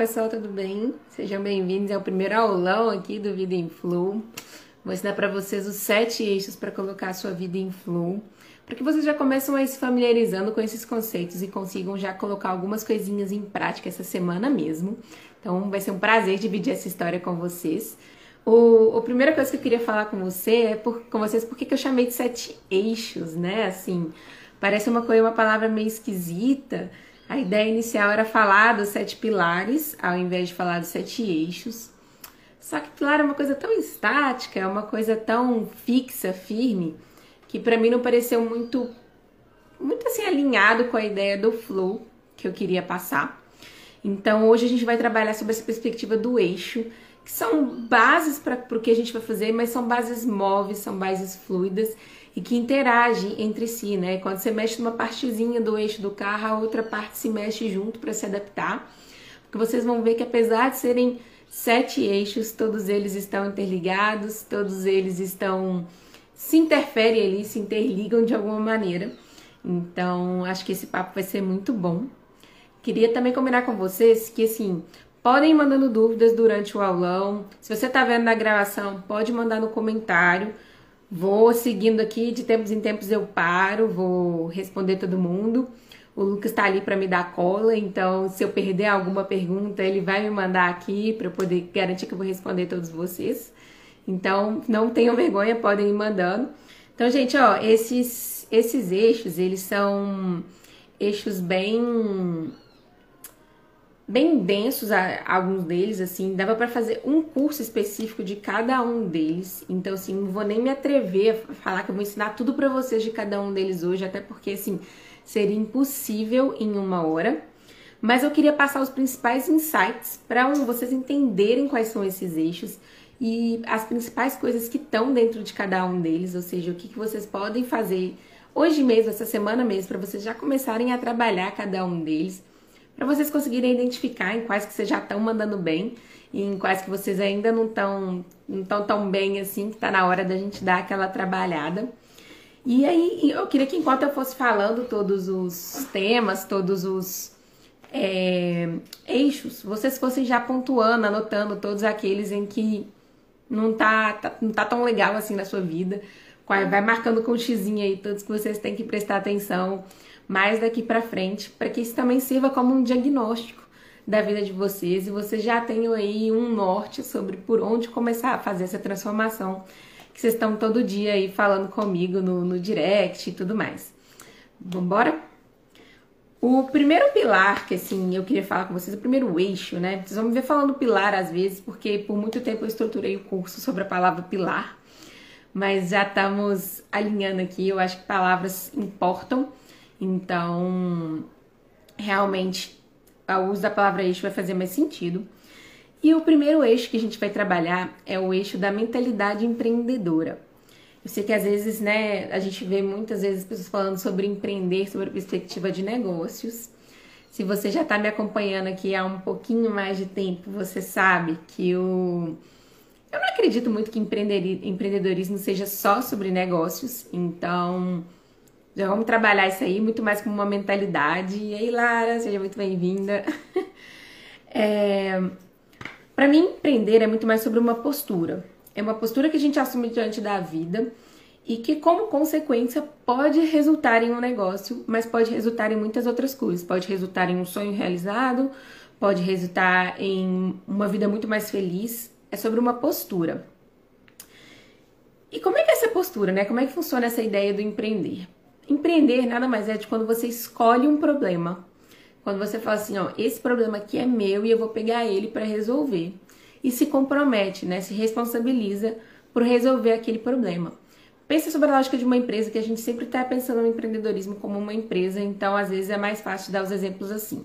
pessoal, tudo bem? Sejam bem-vindos ao primeiro aulão aqui do Vida em Flow. Vou ensinar para vocês os sete eixos para colocar a sua vida em flow, para que vocês já começam a se familiarizando com esses conceitos e consigam já colocar algumas coisinhas em prática essa semana mesmo. Então vai ser um prazer dividir essa história com vocês. O, a primeira coisa que eu queria falar com você é por, com vocês porque que eu chamei de sete eixos, né? Assim, parece uma coisa, uma palavra meio esquisita a ideia inicial era falar dos sete pilares, ao invés de falar dos sete eixos. Só que pilar é uma coisa tão estática, é uma coisa tão fixa, firme, que para mim não pareceu muito, muito assim alinhado com a ideia do flow que eu queria passar. Então hoje a gente vai trabalhar sobre essa perspectiva do eixo, que são bases para o que a gente vai fazer, mas são bases móveis, são bases fluidas e que interagem entre si, né? Quando você mexe numa partezinha do eixo do carro, a outra parte se mexe junto para se adaptar. Porque vocês vão ver que apesar de serem sete eixos, todos eles estão interligados, todos eles estão se interferem ali, se interligam de alguma maneira. Então, acho que esse papo vai ser muito bom. Queria também combinar com vocês que assim, podem ir mandando dúvidas durante o aulão. Se você está vendo na gravação, pode mandar no comentário. Vou seguindo aqui, de tempos em tempos eu paro, vou responder todo mundo. O Lucas está ali para me dar cola, então se eu perder alguma pergunta, ele vai me mandar aqui para eu poder garantir que eu vou responder todos vocês. Então, não tenham vergonha, podem ir mandando. Então, gente, ó, esses esses eixos, eles são eixos bem bem densos, alguns deles, assim, dava para fazer um curso específico de cada um deles. Então, assim, não vou nem me atrever a falar que eu vou ensinar tudo para vocês de cada um deles hoje, até porque, assim, seria impossível em uma hora. Mas eu queria passar os principais insights para um, vocês entenderem quais são esses eixos e as principais coisas que estão dentro de cada um deles, ou seja, o que, que vocês podem fazer hoje mesmo, essa semana mesmo, para vocês já começarem a trabalhar cada um deles para vocês conseguirem identificar em quais que vocês já estão mandando bem e em quais que vocês ainda não estão não tão, tão bem assim, que está na hora da gente dar aquela trabalhada. E aí, eu queria que enquanto eu fosse falando todos os temas, todos os é, eixos, vocês fossem já pontuando, anotando todos aqueles em que não tá, tá, não tá tão legal assim na sua vida. Vai marcando com o xizinho aí todos que vocês têm que prestar atenção mais daqui para frente, para que isso também sirva como um diagnóstico da vida de vocês e vocês já tenham aí um norte sobre por onde começar a fazer essa transformação que vocês estão todo dia aí falando comigo no, no direct e tudo mais. Vambora? O primeiro pilar que assim eu queria falar com vocês, o primeiro eixo, né? Vocês vão me ver falando pilar às vezes, porque por muito tempo eu estruturei o curso sobre a palavra pilar, mas já estamos alinhando aqui. Eu acho que palavras importam então, realmente, o uso da palavra eixo vai fazer mais sentido. E o primeiro eixo que a gente vai trabalhar é o eixo da mentalidade empreendedora. Eu sei que às vezes, né, a gente vê muitas vezes pessoas falando sobre empreender, sobre perspectiva de negócios. Se você já está me acompanhando aqui há um pouquinho mais de tempo, você sabe que o. Eu não acredito muito que empreendedorismo seja só sobre negócios, então já vamos trabalhar isso aí muito mais como uma mentalidade. E aí, Lara, seja muito bem-vinda. É, para mim, empreender é muito mais sobre uma postura. É uma postura que a gente assume diante da vida e que, como consequência, pode resultar em um negócio, mas pode resultar em muitas outras coisas. Pode resultar em um sonho realizado, pode resultar em uma vida muito mais feliz. É sobre uma postura. E como é que é essa postura, né? Como é que funciona essa ideia do empreender? Empreender nada mais é de quando você escolhe um problema. Quando você fala assim, ó, esse problema aqui é meu e eu vou pegar ele para resolver. E se compromete, né? Se responsabiliza por resolver aquele problema. Pensa sobre a lógica de uma empresa, que a gente sempre está pensando no empreendedorismo como uma empresa, então às vezes é mais fácil dar os exemplos assim.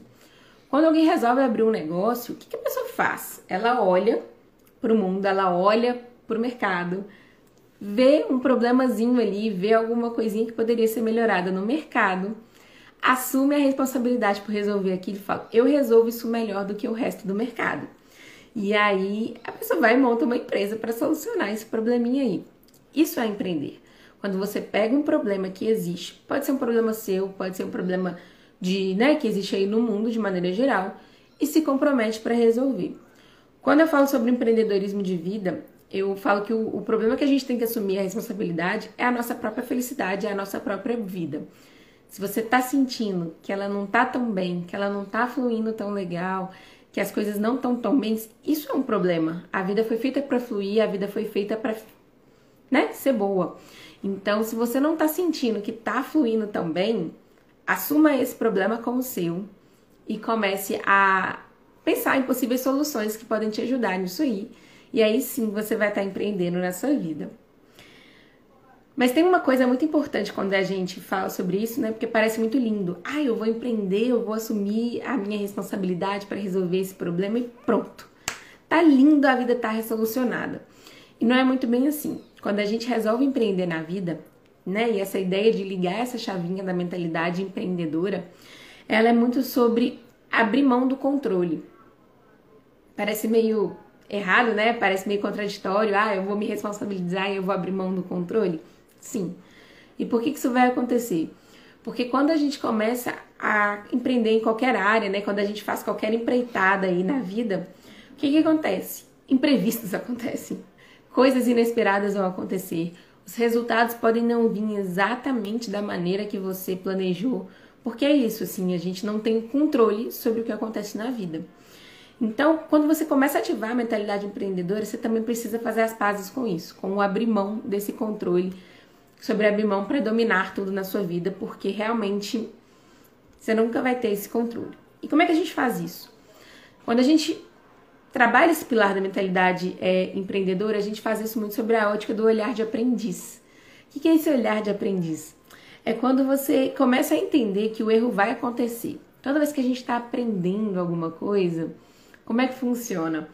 Quando alguém resolve abrir um negócio, o que, que a pessoa faz? Ela olha para o mundo, ela olha para o mercado, vê um problemazinho ali, vê alguma coisinha que poderia ser melhorada no mercado, assume a responsabilidade por resolver aquilo e fala: eu resolvo isso melhor do que o resto do mercado. E aí a pessoa vai e monta uma empresa para solucionar esse probleminha aí. Isso é empreender. Quando você pega um problema que existe, pode ser um problema seu, pode ser um problema de, né, que existe aí no mundo de maneira geral, e se compromete para resolver. Quando eu falo sobre empreendedorismo de vida, eu falo que o, o, problema que a gente tem que assumir a responsabilidade é a nossa própria felicidade, é a nossa própria vida. Se você tá sentindo que ela não tá tão bem, que ela não tá fluindo tão legal, que as coisas não estão tão bem, isso é um problema. A vida foi feita para fluir, a vida foi feita para né, ser boa. Então, se você não tá sentindo que tá fluindo tão bem, assuma esse problema como seu e comece a pensar em possíveis soluções que podem te ajudar nisso aí. E aí sim você vai estar empreendendo na sua vida. Mas tem uma coisa muito importante quando a gente fala sobre isso, né? Porque parece muito lindo. Ah, eu vou empreender, eu vou assumir a minha responsabilidade para resolver esse problema e pronto. Tá lindo, a vida tá resolucionada. E não é muito bem assim. Quando a gente resolve empreender na vida, né? E essa ideia de ligar essa chavinha da mentalidade empreendedora, ela é muito sobre abrir mão do controle. Parece meio errado, né? Parece meio contraditório. Ah, eu vou me responsabilizar e eu vou abrir mão do controle. Sim. E por que isso vai acontecer? Porque quando a gente começa a empreender em qualquer área, né? Quando a gente faz qualquer empreitada aí na vida, o que, que acontece? Imprevistos acontecem. Coisas inesperadas vão acontecer. Os resultados podem não vir exatamente da maneira que você planejou, porque é isso, assim, a gente não tem controle sobre o que acontece na vida. Então, quando você começa a ativar a mentalidade empreendedora, você também precisa fazer as pazes com isso, com o abrir mão desse controle, sobre abrir mão para dominar tudo na sua vida, porque realmente você nunca vai ter esse controle. E como é que a gente faz isso? Quando a gente trabalha esse pilar da mentalidade é, empreendedora, a gente faz isso muito sobre a ótica do olhar de aprendiz. O que é esse olhar de aprendiz? É quando você começa a entender que o erro vai acontecer. Toda vez que a gente está aprendendo alguma coisa, como é que funciona?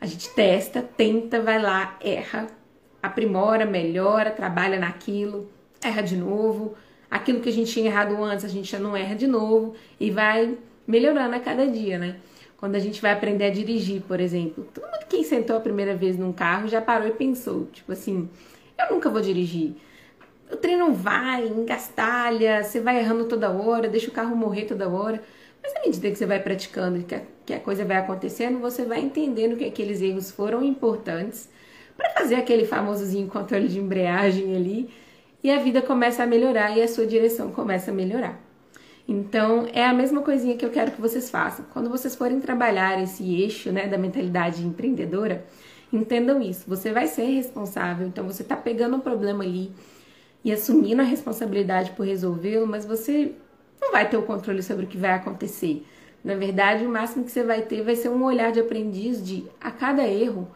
A gente testa, tenta, vai lá, erra, aprimora, melhora, trabalha naquilo, erra de novo. Aquilo que a gente tinha errado antes, a gente já não erra de novo e vai melhorando a cada dia, né? Quando a gente vai aprender a dirigir, por exemplo, todo mundo que sentou a primeira vez num carro já parou e pensou, tipo assim, eu nunca vou dirigir. O trem não vai, engastalha, você vai errando toda hora, deixa o carro morrer toda hora. Mas à medida que você vai praticando, que a, coisa vai acontecendo, você vai entendendo que aqueles erros foram importantes para fazer aquele famosozinho controle de embreagem ali e a vida começa a melhorar e a sua direção começa a melhorar. Então, é a mesma coisinha que eu quero que vocês façam. Quando vocês forem trabalhar esse eixo né, da mentalidade empreendedora, entendam isso. Você vai ser responsável, então você está pegando um problema ali e assumindo a responsabilidade por resolvê-lo, mas você não vai ter o controle sobre o que vai acontecer. Na verdade, o máximo que você vai ter vai ser um olhar de aprendiz de a cada erro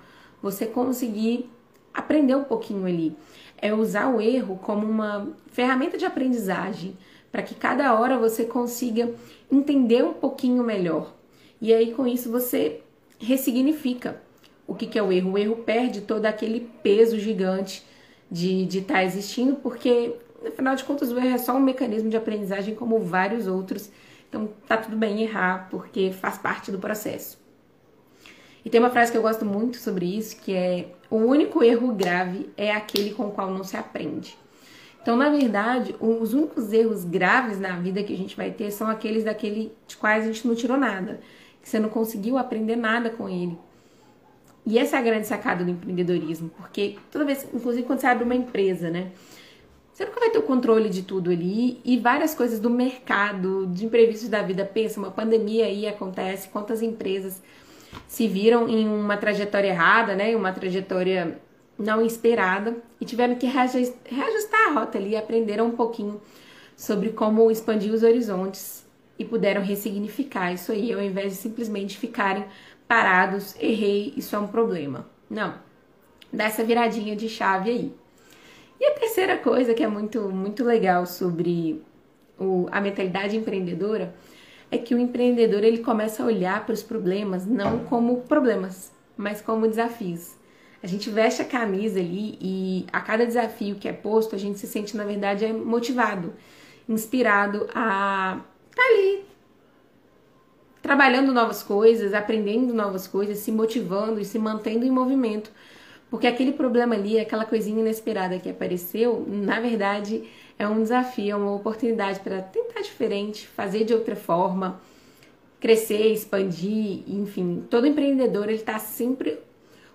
você conseguir aprender um pouquinho ali. É usar o erro como uma ferramenta de aprendizagem para que cada hora você consiga entender um pouquinho melhor. E aí com isso você ressignifica o que, que é o erro. O erro perde todo aquele peso gigante de estar tá existindo, porque afinal de contas, o erro é só um mecanismo de aprendizagem como vários outros. Então, tá tudo bem errar, porque faz parte do processo. E tem uma frase que eu gosto muito sobre isso, que é: o único erro grave é aquele com o qual não se aprende. Então, na verdade, os únicos erros graves na vida que a gente vai ter são aqueles daquele de quais a gente não tirou nada, que você não conseguiu aprender nada com ele. E essa é a grande sacada do empreendedorismo, porque toda vez, inclusive quando você abre uma empresa, né? Você nunca vai ter o controle de tudo ali e várias coisas do mercado, de imprevistos da vida. Pensa, uma pandemia aí acontece, quantas empresas se viram em uma trajetória errada, né? Uma trajetória não esperada e tiveram que reajustar a rota ali aprenderam um pouquinho sobre como expandir os horizontes e puderam ressignificar isso aí, ao invés de simplesmente ficarem parados, errei, isso é um problema. Não. Dá essa viradinha de chave aí. E a terceira coisa que é muito, muito legal sobre o, a mentalidade empreendedora é que o empreendedor ele começa a olhar para os problemas não como problemas, mas como desafios. A gente veste a camisa ali e a cada desafio que é posto, a gente se sente, na verdade, é motivado, inspirado a estar tá ali trabalhando novas coisas, aprendendo novas coisas, se motivando e se mantendo em movimento porque aquele problema ali, aquela coisinha inesperada que apareceu, na verdade é um desafio, é uma oportunidade para tentar diferente, fazer de outra forma, crescer, expandir, enfim, todo empreendedor ele está sempre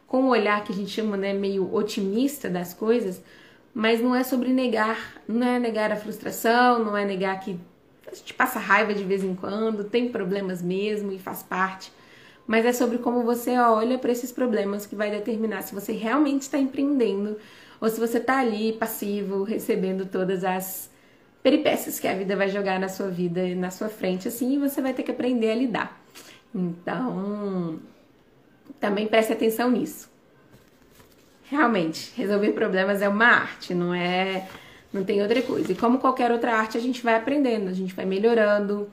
com um olhar que a gente chama né, meio otimista das coisas, mas não é sobre negar, não é negar a frustração, não é negar que a gente passa raiva de vez em quando, tem problemas mesmo e faz parte, mas é sobre como você olha para esses problemas que vai determinar se você realmente está empreendendo ou se você está ali passivo, recebendo todas as peripécias que a vida vai jogar na sua vida e na sua frente, assim, e você vai ter que aprender a lidar. Então, também preste atenção nisso. Realmente, resolver problemas é uma arte, não é, não tem outra coisa. E como qualquer outra arte, a gente vai aprendendo, a gente vai melhorando.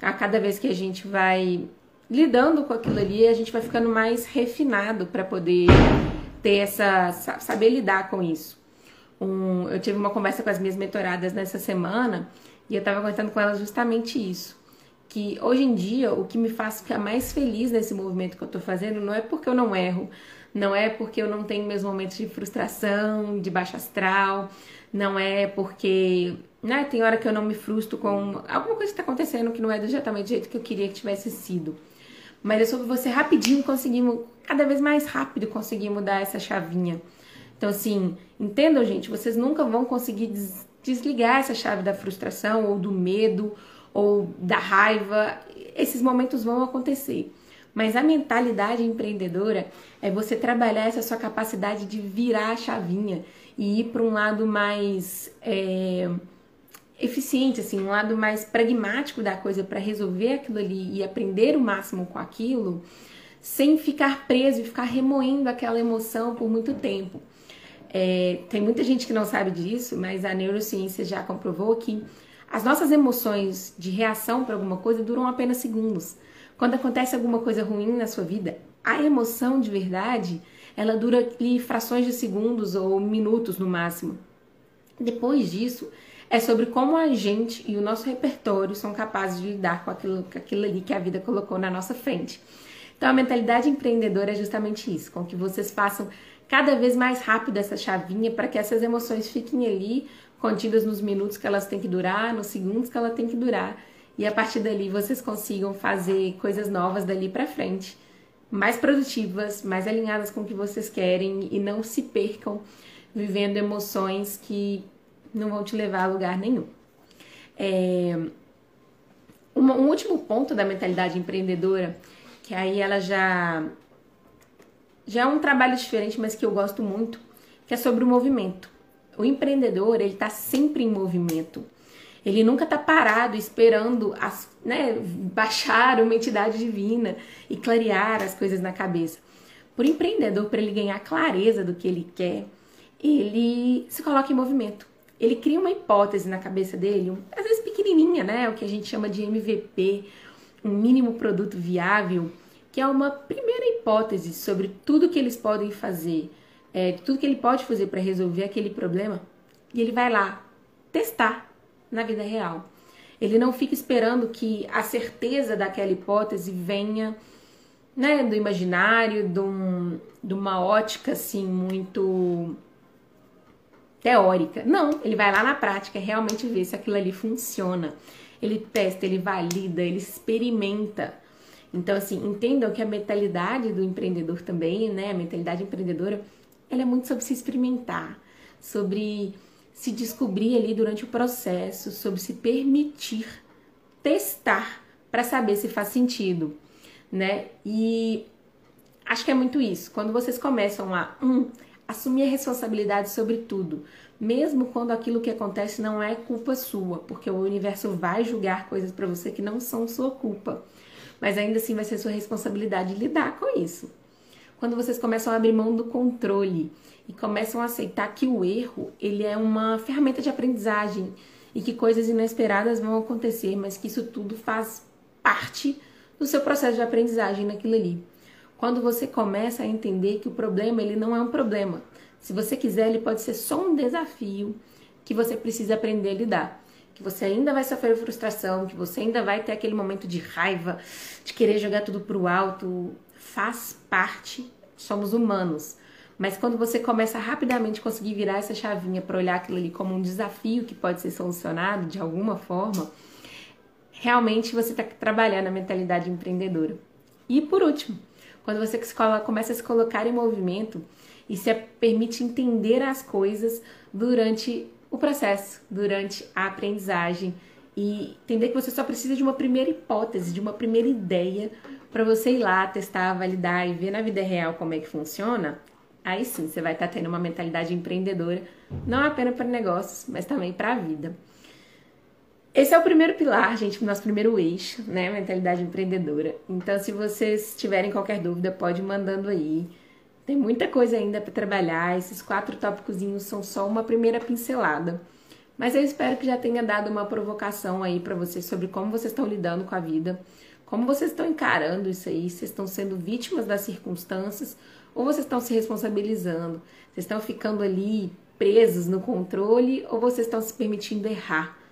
A cada vez que a gente vai lidando com aquilo ali, a gente vai ficando mais refinado para poder ter essa saber lidar com isso um, eu tive uma conversa com as minhas mentoradas nessa semana e eu estava contando com elas justamente isso. Que hoje em dia o que me faz ficar mais feliz nesse movimento que eu estou fazendo não é porque eu não erro, não é porque eu não tenho meus momentos de frustração, de baixa astral, não é porque né, tem hora que eu não me frustro com alguma coisa que está acontecendo que não é exatamente do jeito que eu queria que tivesse sido. Mas é sobre você rapidinho conseguir, cada vez mais rápido conseguir mudar essa chavinha então, assim, entendam, gente, vocês nunca vão conseguir des desligar essa chave da frustração ou do medo ou da raiva. Esses momentos vão acontecer. Mas a mentalidade empreendedora é você trabalhar essa sua capacidade de virar a chavinha e ir para um lado mais é, eficiente, assim, um lado mais pragmático da coisa para resolver aquilo ali e aprender o máximo com aquilo, sem ficar preso e ficar remoendo aquela emoção por muito tempo. É, tem muita gente que não sabe disso, mas a neurociência já comprovou que as nossas emoções de reação para alguma coisa duram apenas segundos. Quando acontece alguma coisa ruim na sua vida, a emoção de verdade, ela dura ali frações de segundos ou minutos no máximo. Depois disso, é sobre como a gente e o nosso repertório são capazes de lidar com aquilo, com aquilo ali que a vida colocou na nossa frente. Então, a mentalidade empreendedora é justamente isso, com que vocês façam cada vez mais rápido essa chavinha para que essas emoções fiquem ali contidas nos minutos que elas têm que durar, nos segundos que ela tem que durar, e a partir dali vocês consigam fazer coisas novas dali para frente, mais produtivas, mais alinhadas com o que vocês querem e não se percam vivendo emoções que não vão te levar a lugar nenhum. É... Um último ponto da mentalidade empreendedora, que aí ela já já é um trabalho diferente, mas que eu gosto muito, que é sobre o movimento. O empreendedor, ele está sempre em movimento. Ele nunca está parado esperando as, né, baixar uma entidade divina e clarear as coisas na cabeça. Por empreendedor, para ele ganhar clareza do que ele quer, ele se coloca em movimento. Ele cria uma hipótese na cabeça dele, às vezes pequenininha, né, o que a gente chama de MVP, um mínimo produto viável, que é uma primeira hipótese sobre tudo que eles podem fazer, é, tudo que ele pode fazer para resolver aquele problema, e ele vai lá testar na vida real. Ele não fica esperando que a certeza daquela hipótese venha né, do imaginário, de, um, de uma ótica assim muito teórica. Não, ele vai lá na prática realmente ver se aquilo ali funciona. Ele testa, ele valida, ele experimenta. Então, assim, entendam que a mentalidade do empreendedor também, né? A mentalidade empreendedora, ela é muito sobre se experimentar, sobre se descobrir ali durante o processo, sobre se permitir testar para saber se faz sentido, né? E acho que é muito isso. Quando vocês começam a um, assumir a responsabilidade sobre tudo, mesmo quando aquilo que acontece não é culpa sua, porque o universo vai julgar coisas para você que não são sua culpa mas ainda assim vai ser sua responsabilidade lidar com isso. Quando vocês começam a abrir mão do controle e começam a aceitar que o erro, ele é uma ferramenta de aprendizagem e que coisas inesperadas vão acontecer, mas que isso tudo faz parte do seu processo de aprendizagem naquilo ali. Quando você começa a entender que o problema ele não é um problema. Se você quiser, ele pode ser só um desafio que você precisa aprender a lidar que você ainda vai sofrer frustração, que você ainda vai ter aquele momento de raiva, de querer jogar tudo pro alto, faz parte, somos humanos. Mas quando você começa a rapidamente conseguir virar essa chavinha para olhar aquilo ali como um desafio que pode ser solucionado de alguma forma, realmente você está trabalhando a mentalidade empreendedora. E por último, quando você começa a se colocar em movimento e se permite entender as coisas durante o processo, durante a aprendizagem e entender que você só precisa de uma primeira hipótese, de uma primeira ideia para você ir lá testar, validar e ver na vida real como é que funciona, aí sim você vai estar tá tendo uma mentalidade empreendedora, não apenas para negócios, mas também para a vida. Esse é o primeiro pilar, gente, nosso primeiro eixo, né? Mentalidade empreendedora. Então, se vocês tiverem qualquer dúvida, pode ir mandando aí. Tem muita coisa ainda para trabalhar. Esses quatro tópicos são só uma primeira pincelada. Mas eu espero que já tenha dado uma provocação aí para vocês sobre como vocês estão lidando com a vida, como vocês estão encarando isso aí, se estão sendo vítimas das circunstâncias ou vocês estão se responsabilizando, vocês estão ficando ali presos no controle ou vocês estão se permitindo errar.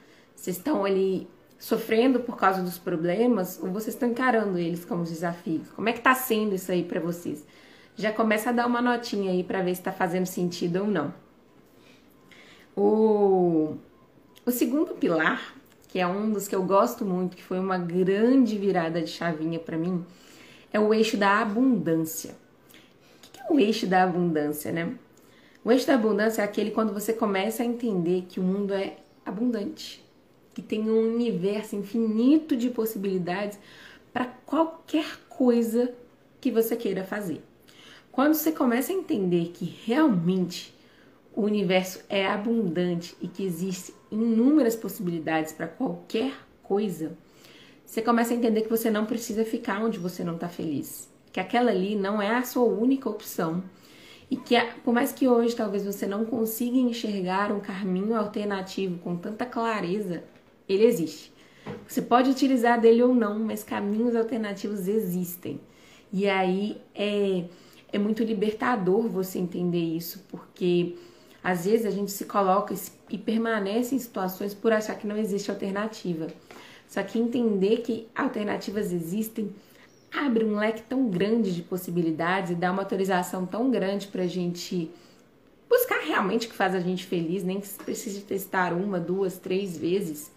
Vocês estão ali sofrendo por causa dos problemas ou vocês estão encarando eles como desafios? Como é que tá sendo isso aí para vocês? Já começa a dar uma notinha aí para ver se está fazendo sentido ou não. O, o segundo pilar, que é um dos que eu gosto muito, que foi uma grande virada de chavinha para mim, é o eixo da abundância. O que é o eixo da abundância, né? O eixo da abundância é aquele quando você começa a entender que o mundo é abundante que tem um universo infinito de possibilidades para qualquer coisa que você queira fazer. Quando você começa a entender que realmente o universo é abundante e que existe inúmeras possibilidades para qualquer coisa, você começa a entender que você não precisa ficar onde você não está feliz, que aquela ali não é a sua única opção e que por mais que hoje talvez você não consiga enxergar um caminho alternativo com tanta clareza, ele existe. Você pode utilizar dele ou não, mas caminhos alternativos existem. E aí é, é muito libertador você entender isso, porque às vezes a gente se coloca e permanece em situações por achar que não existe alternativa. Só que entender que alternativas existem abre um leque tão grande de possibilidades e dá uma autorização tão grande para a gente buscar realmente o que faz a gente feliz, nem que precise testar uma, duas, três vezes.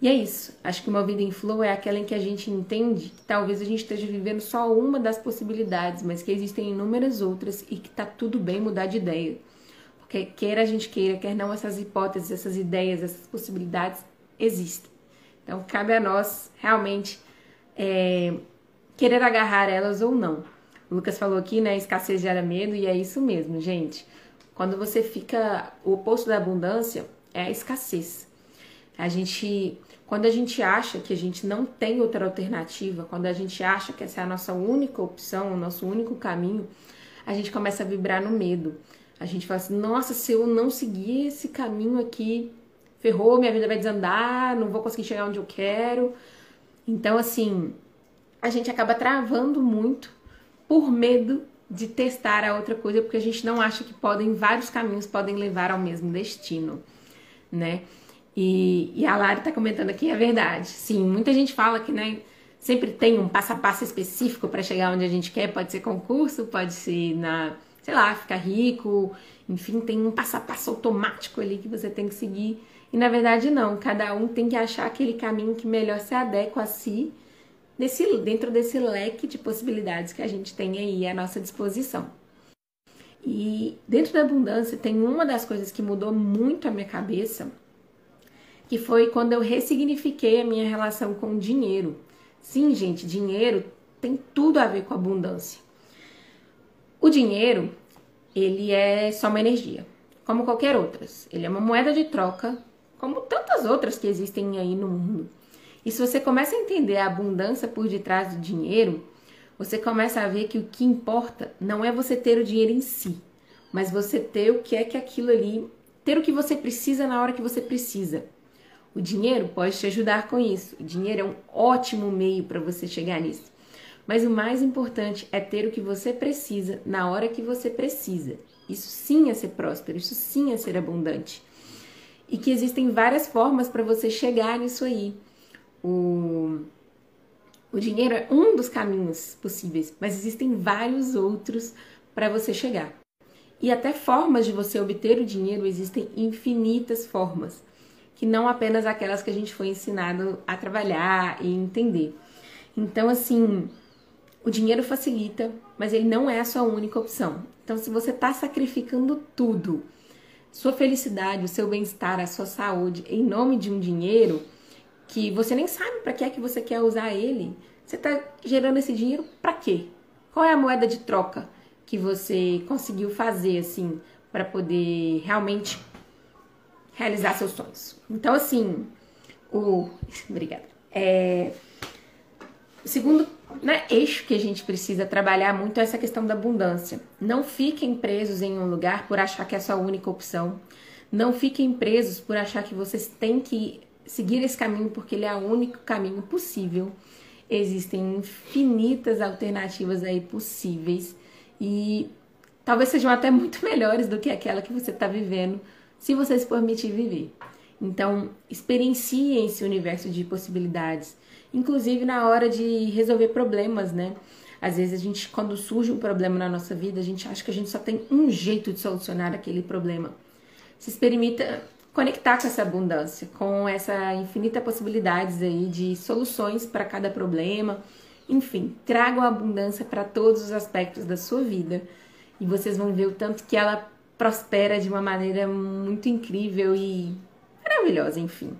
E é isso. Acho que uma vida em flow é aquela em que a gente entende que talvez a gente esteja vivendo só uma das possibilidades, mas que existem inúmeras outras e que tá tudo bem mudar de ideia. Porque quer a gente queira, quer não, essas hipóteses, essas ideias, essas possibilidades existem. Então cabe a nós realmente é, querer agarrar elas ou não. O Lucas falou aqui, né? Escassez gera medo, e é isso mesmo, gente. Quando você fica. O oposto da abundância é a escassez. A gente quando a gente acha que a gente não tem outra alternativa, quando a gente acha que essa é a nossa única opção, o nosso único caminho, a gente começa a vibrar no medo. A gente fala assim: nossa, se eu não seguir esse caminho aqui, ferrou, minha vida vai desandar, não vou conseguir chegar onde eu quero. Então, assim, a gente acaba travando muito por medo de testar a outra coisa, porque a gente não acha que podem, vários caminhos podem levar ao mesmo destino, né? E, e a Lari está comentando aqui, é verdade. Sim, muita gente fala que né, sempre tem um passo a passo específico para chegar onde a gente quer. Pode ser concurso, pode ser na, sei lá, ficar rico. Enfim, tem um passo a passo automático ali que você tem que seguir. E na verdade, não. Cada um tem que achar aquele caminho que melhor se adequa a si, nesse, dentro desse leque de possibilidades que a gente tem aí à nossa disposição. E dentro da abundância, tem uma das coisas que mudou muito a minha cabeça que foi quando eu ressignifiquei a minha relação com o dinheiro. Sim, gente, dinheiro tem tudo a ver com abundância. O dinheiro, ele é só uma energia, como qualquer outras. Ele é uma moeda de troca, como tantas outras que existem aí no mundo. E se você começa a entender a abundância por detrás do dinheiro, você começa a ver que o que importa não é você ter o dinheiro em si, mas você ter o que é que aquilo ali, ter o que você precisa na hora que você precisa. O dinheiro pode te ajudar com isso. O dinheiro é um ótimo meio para você chegar nisso. Mas o mais importante é ter o que você precisa na hora que você precisa. Isso sim é ser próspero, isso sim é ser abundante. E que existem várias formas para você chegar nisso aí. O, o dinheiro é um dos caminhos possíveis, mas existem vários outros para você chegar. E até formas de você obter o dinheiro existem infinitas formas que não apenas aquelas que a gente foi ensinado a trabalhar e entender. Então, assim, o dinheiro facilita, mas ele não é a sua única opção. Então, se você está sacrificando tudo, sua felicidade, o seu bem-estar, a sua saúde, em nome de um dinheiro que você nem sabe para que é que você quer usar ele, você está gerando esse dinheiro para quê? Qual é a moeda de troca que você conseguiu fazer assim para poder realmente realizar seus sonhos? Então, assim, o obrigada. É, o segundo né, eixo que a gente precisa trabalhar muito é essa questão da abundância. Não fiquem presos em um lugar por achar que é a sua única opção. Não fiquem presos por achar que vocês têm que seguir esse caminho porque ele é o único caminho possível. Existem infinitas alternativas aí possíveis e talvez sejam até muito melhores do que aquela que você está vivendo, se você se permitir viver. Então, experienciem esse universo de possibilidades inclusive na hora de resolver problemas, né? Às vezes a gente, quando surge um problema na nossa vida, a gente acha que a gente só tem um jeito de solucionar aquele problema. Se experimenta conectar com essa abundância, com essa infinita possibilidades aí de soluções para cada problema. Enfim, tragam a abundância para todos os aspectos da sua vida e vocês vão ver o tanto que ela prospera de uma maneira muito incrível e maravilhosa, enfim.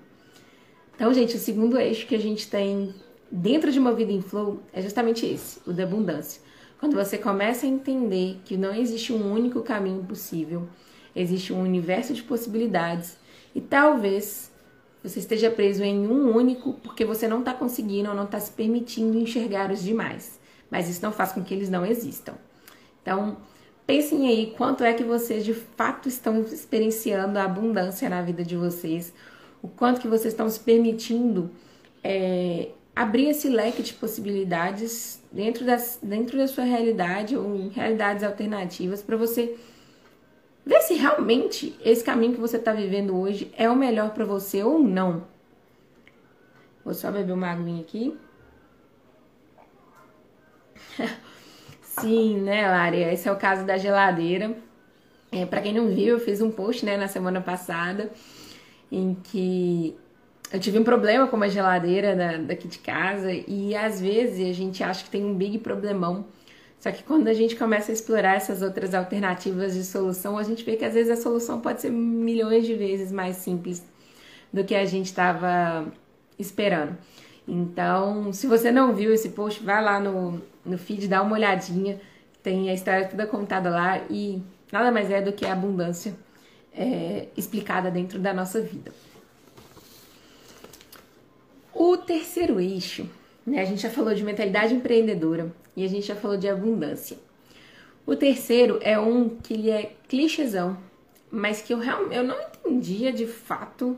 Então, gente, o segundo eixo que a gente tem dentro de uma vida em flow é justamente esse, o da abundância. Quando você começa a entender que não existe um único caminho possível, existe um universo de possibilidades e talvez você esteja preso em um único porque você não está conseguindo ou não está se permitindo enxergar os demais. Mas isso não faz com que eles não existam. Então, pensem aí quanto é que vocês de fato estão experienciando a abundância na vida de vocês o quanto que vocês estão se permitindo é, abrir esse leque de possibilidades dentro, das, dentro da sua realidade ou em realidades alternativas para você ver se realmente esse caminho que você está vivendo hoje é o melhor para você ou não. Vou só beber uma aguinha aqui. Sim, né, Lária? Esse é o caso da geladeira. É, para quem não viu, eu fiz um post né, na semana passada em que eu tive um problema com uma geladeira da, daqui de casa e às vezes a gente acha que tem um big problemão. Só que quando a gente começa a explorar essas outras alternativas de solução, a gente vê que às vezes a solução pode ser milhões de vezes mais simples do que a gente estava esperando. Então, se você não viu esse post, vai lá no, no feed, dá uma olhadinha. Tem a história toda contada lá e nada mais é do que a abundância é, explicada dentro da nossa vida. O terceiro eixo, né, a gente já falou de mentalidade empreendedora e a gente já falou de abundância. O terceiro é um que ele é clichêzão, mas que eu, realmente eu não entendia de fato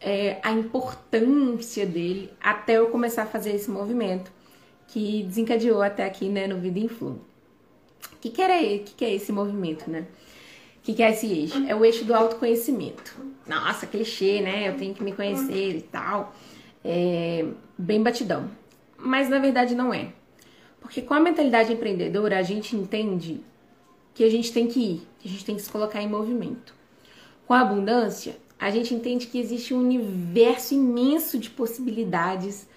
é, a importância dele até eu começar a fazer esse movimento que desencadeou até aqui né, no Vida Influ. O que, que, que, que é esse movimento, né? O que, que é esse eixo? É o eixo do autoconhecimento. Nossa, clichê, né? Eu tenho que me conhecer e tal. É bem batidão. Mas na verdade não é. Porque com a mentalidade empreendedora, a gente entende que a gente tem que ir, que a gente tem que se colocar em movimento. Com a abundância, a gente entende que existe um universo imenso de possibilidades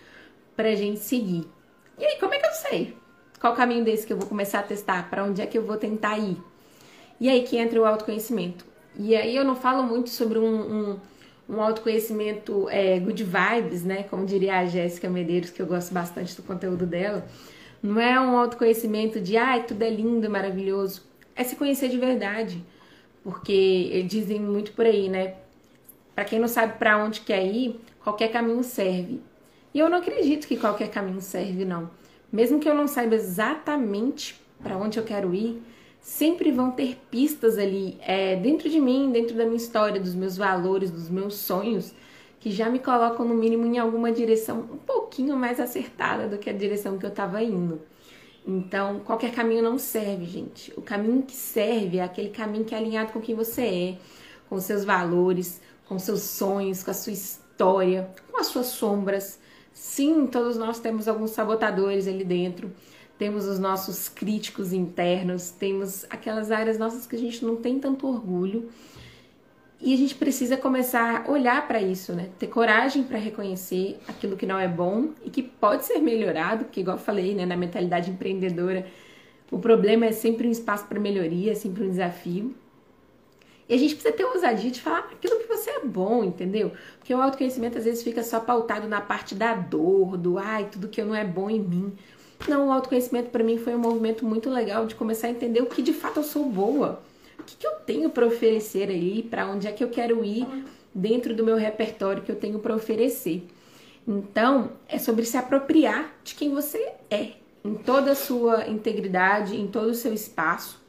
para a gente seguir. E aí, como é que eu sei? Qual caminho desse que eu vou começar a testar? Para onde é que eu vou tentar ir? E aí que entra o autoconhecimento. E aí eu não falo muito sobre um, um, um autoconhecimento é, good vibes, né? Como diria a Jéssica Medeiros, que eu gosto bastante do conteúdo dela. Não é um autoconhecimento de, ai, ah, tudo é lindo, maravilhoso. É se conhecer de verdade. Porque dizem muito por aí, né? Para quem não sabe para onde quer ir, qualquer caminho serve. E eu não acredito que qualquer caminho serve, não. Mesmo que eu não saiba exatamente para onde eu quero ir, sempre vão ter pistas ali é, dentro de mim, dentro da minha história, dos meus valores, dos meus sonhos, que já me colocam no mínimo em alguma direção um pouquinho mais acertada do que a direção que eu estava indo. Então, qualquer caminho não serve, gente. O caminho que serve é aquele caminho que é alinhado com quem você é, com seus valores, com seus sonhos, com a sua história, com as suas sombras. Sim, todos nós temos alguns sabotadores ali dentro temos os nossos críticos internos, temos aquelas áreas nossas que a gente não tem tanto orgulho. E a gente precisa começar a olhar para isso, né? Ter coragem para reconhecer aquilo que não é bom e que pode ser melhorado, porque igual eu falei, né, na mentalidade empreendedora, o problema é sempre um espaço para melhoria, é sempre um desafio. E a gente precisa ter ousadia de falar aquilo que você é bom, entendeu? Porque o autoconhecimento às vezes fica só pautado na parte da dor, do ai, tudo que não é bom em mim. Não, o autoconhecimento para mim foi um movimento muito legal de começar a entender o que de fato eu sou boa o que, que eu tenho para oferecer aí, para onde é que eu quero ir dentro do meu repertório que eu tenho para oferecer. Então, é sobre se apropriar de quem você é, em toda a sua integridade, em todo o seu espaço,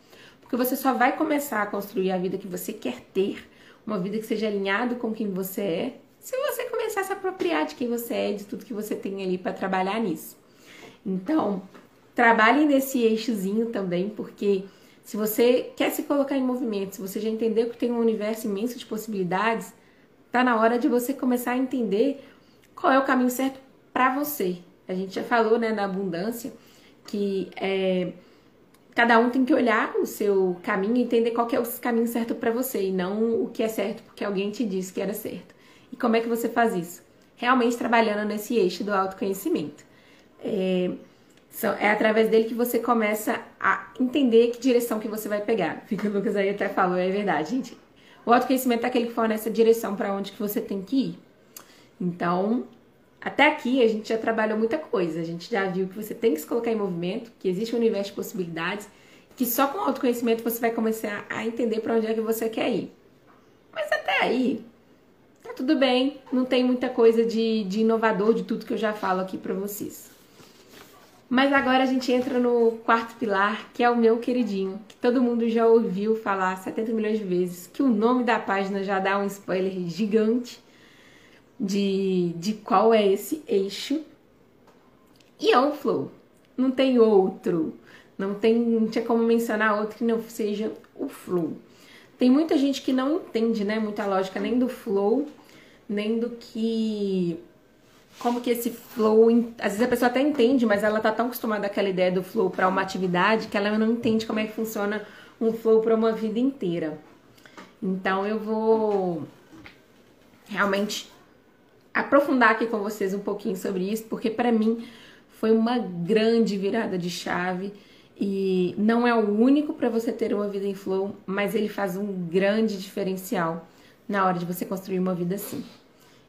porque você só vai começar a construir a vida que você quer ter, uma vida que seja alinhado com quem você é, se você começar a se apropriar de quem você é, de tudo que você tem ali para trabalhar nisso. Então, trabalhe nesse eixozinho também, porque se você quer se colocar em movimento, se você já entendeu que tem um universo imenso de possibilidades, tá na hora de você começar a entender qual é o caminho certo para você. A gente já falou, né, na abundância, que é, cada um tem que olhar o seu caminho e entender qual é o caminho certo para você e não o que é certo porque alguém te disse que era certo. E como é que você faz isso? Realmente trabalhando nesse eixo do autoconhecimento. É, é através dele que você começa a entender que direção que você vai pegar. Fica o Lucas aí até falou, é verdade, gente. O autoconhecimento é aquele que fornece a direção para onde que você tem que ir. Então, até aqui a gente já trabalhou muita coisa. A gente já viu que você tem que se colocar em movimento, que existe um universo de possibilidades, que só com autoconhecimento você vai começar a entender para onde é que você quer ir. Mas até aí, tá tudo bem. Não tem muita coisa de, de inovador de tudo que eu já falo aqui para vocês. Mas agora a gente entra no quarto pilar, que é o meu queridinho, que todo mundo já ouviu falar 70 milhões de vezes, que o nome da página já dá um spoiler gigante de, de qual é esse eixo. E é o flow. Não tem outro. Não tem, não tinha como mencionar outro que não seja o flow. Tem muita gente que não entende, né, muita lógica nem do flow, nem do que como que esse flow, às vezes a pessoa até entende, mas ela tá tão acostumada àquela ideia do flow para uma atividade que ela não entende como é que funciona um flow para uma vida inteira. Então eu vou realmente aprofundar aqui com vocês um pouquinho sobre isso, porque para mim foi uma grande virada de chave e não é o único para você ter uma vida em flow, mas ele faz um grande diferencial na hora de você construir uma vida assim.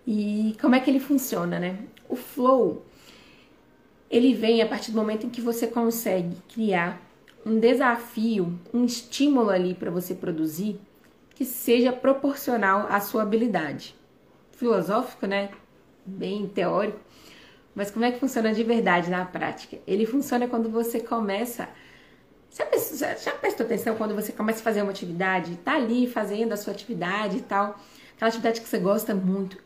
E como é que ele funciona, né? O flow, ele vem a partir do momento em que você consegue criar um desafio, um estímulo ali para você produzir que seja proporcional à sua habilidade. Filosófico, né? Bem teórico. Mas como é que funciona de verdade na prática? Ele funciona quando você começa. Já, já prestou atenção quando você começa a fazer uma atividade, tá ali fazendo a sua atividade e tal, aquela atividade que você gosta muito,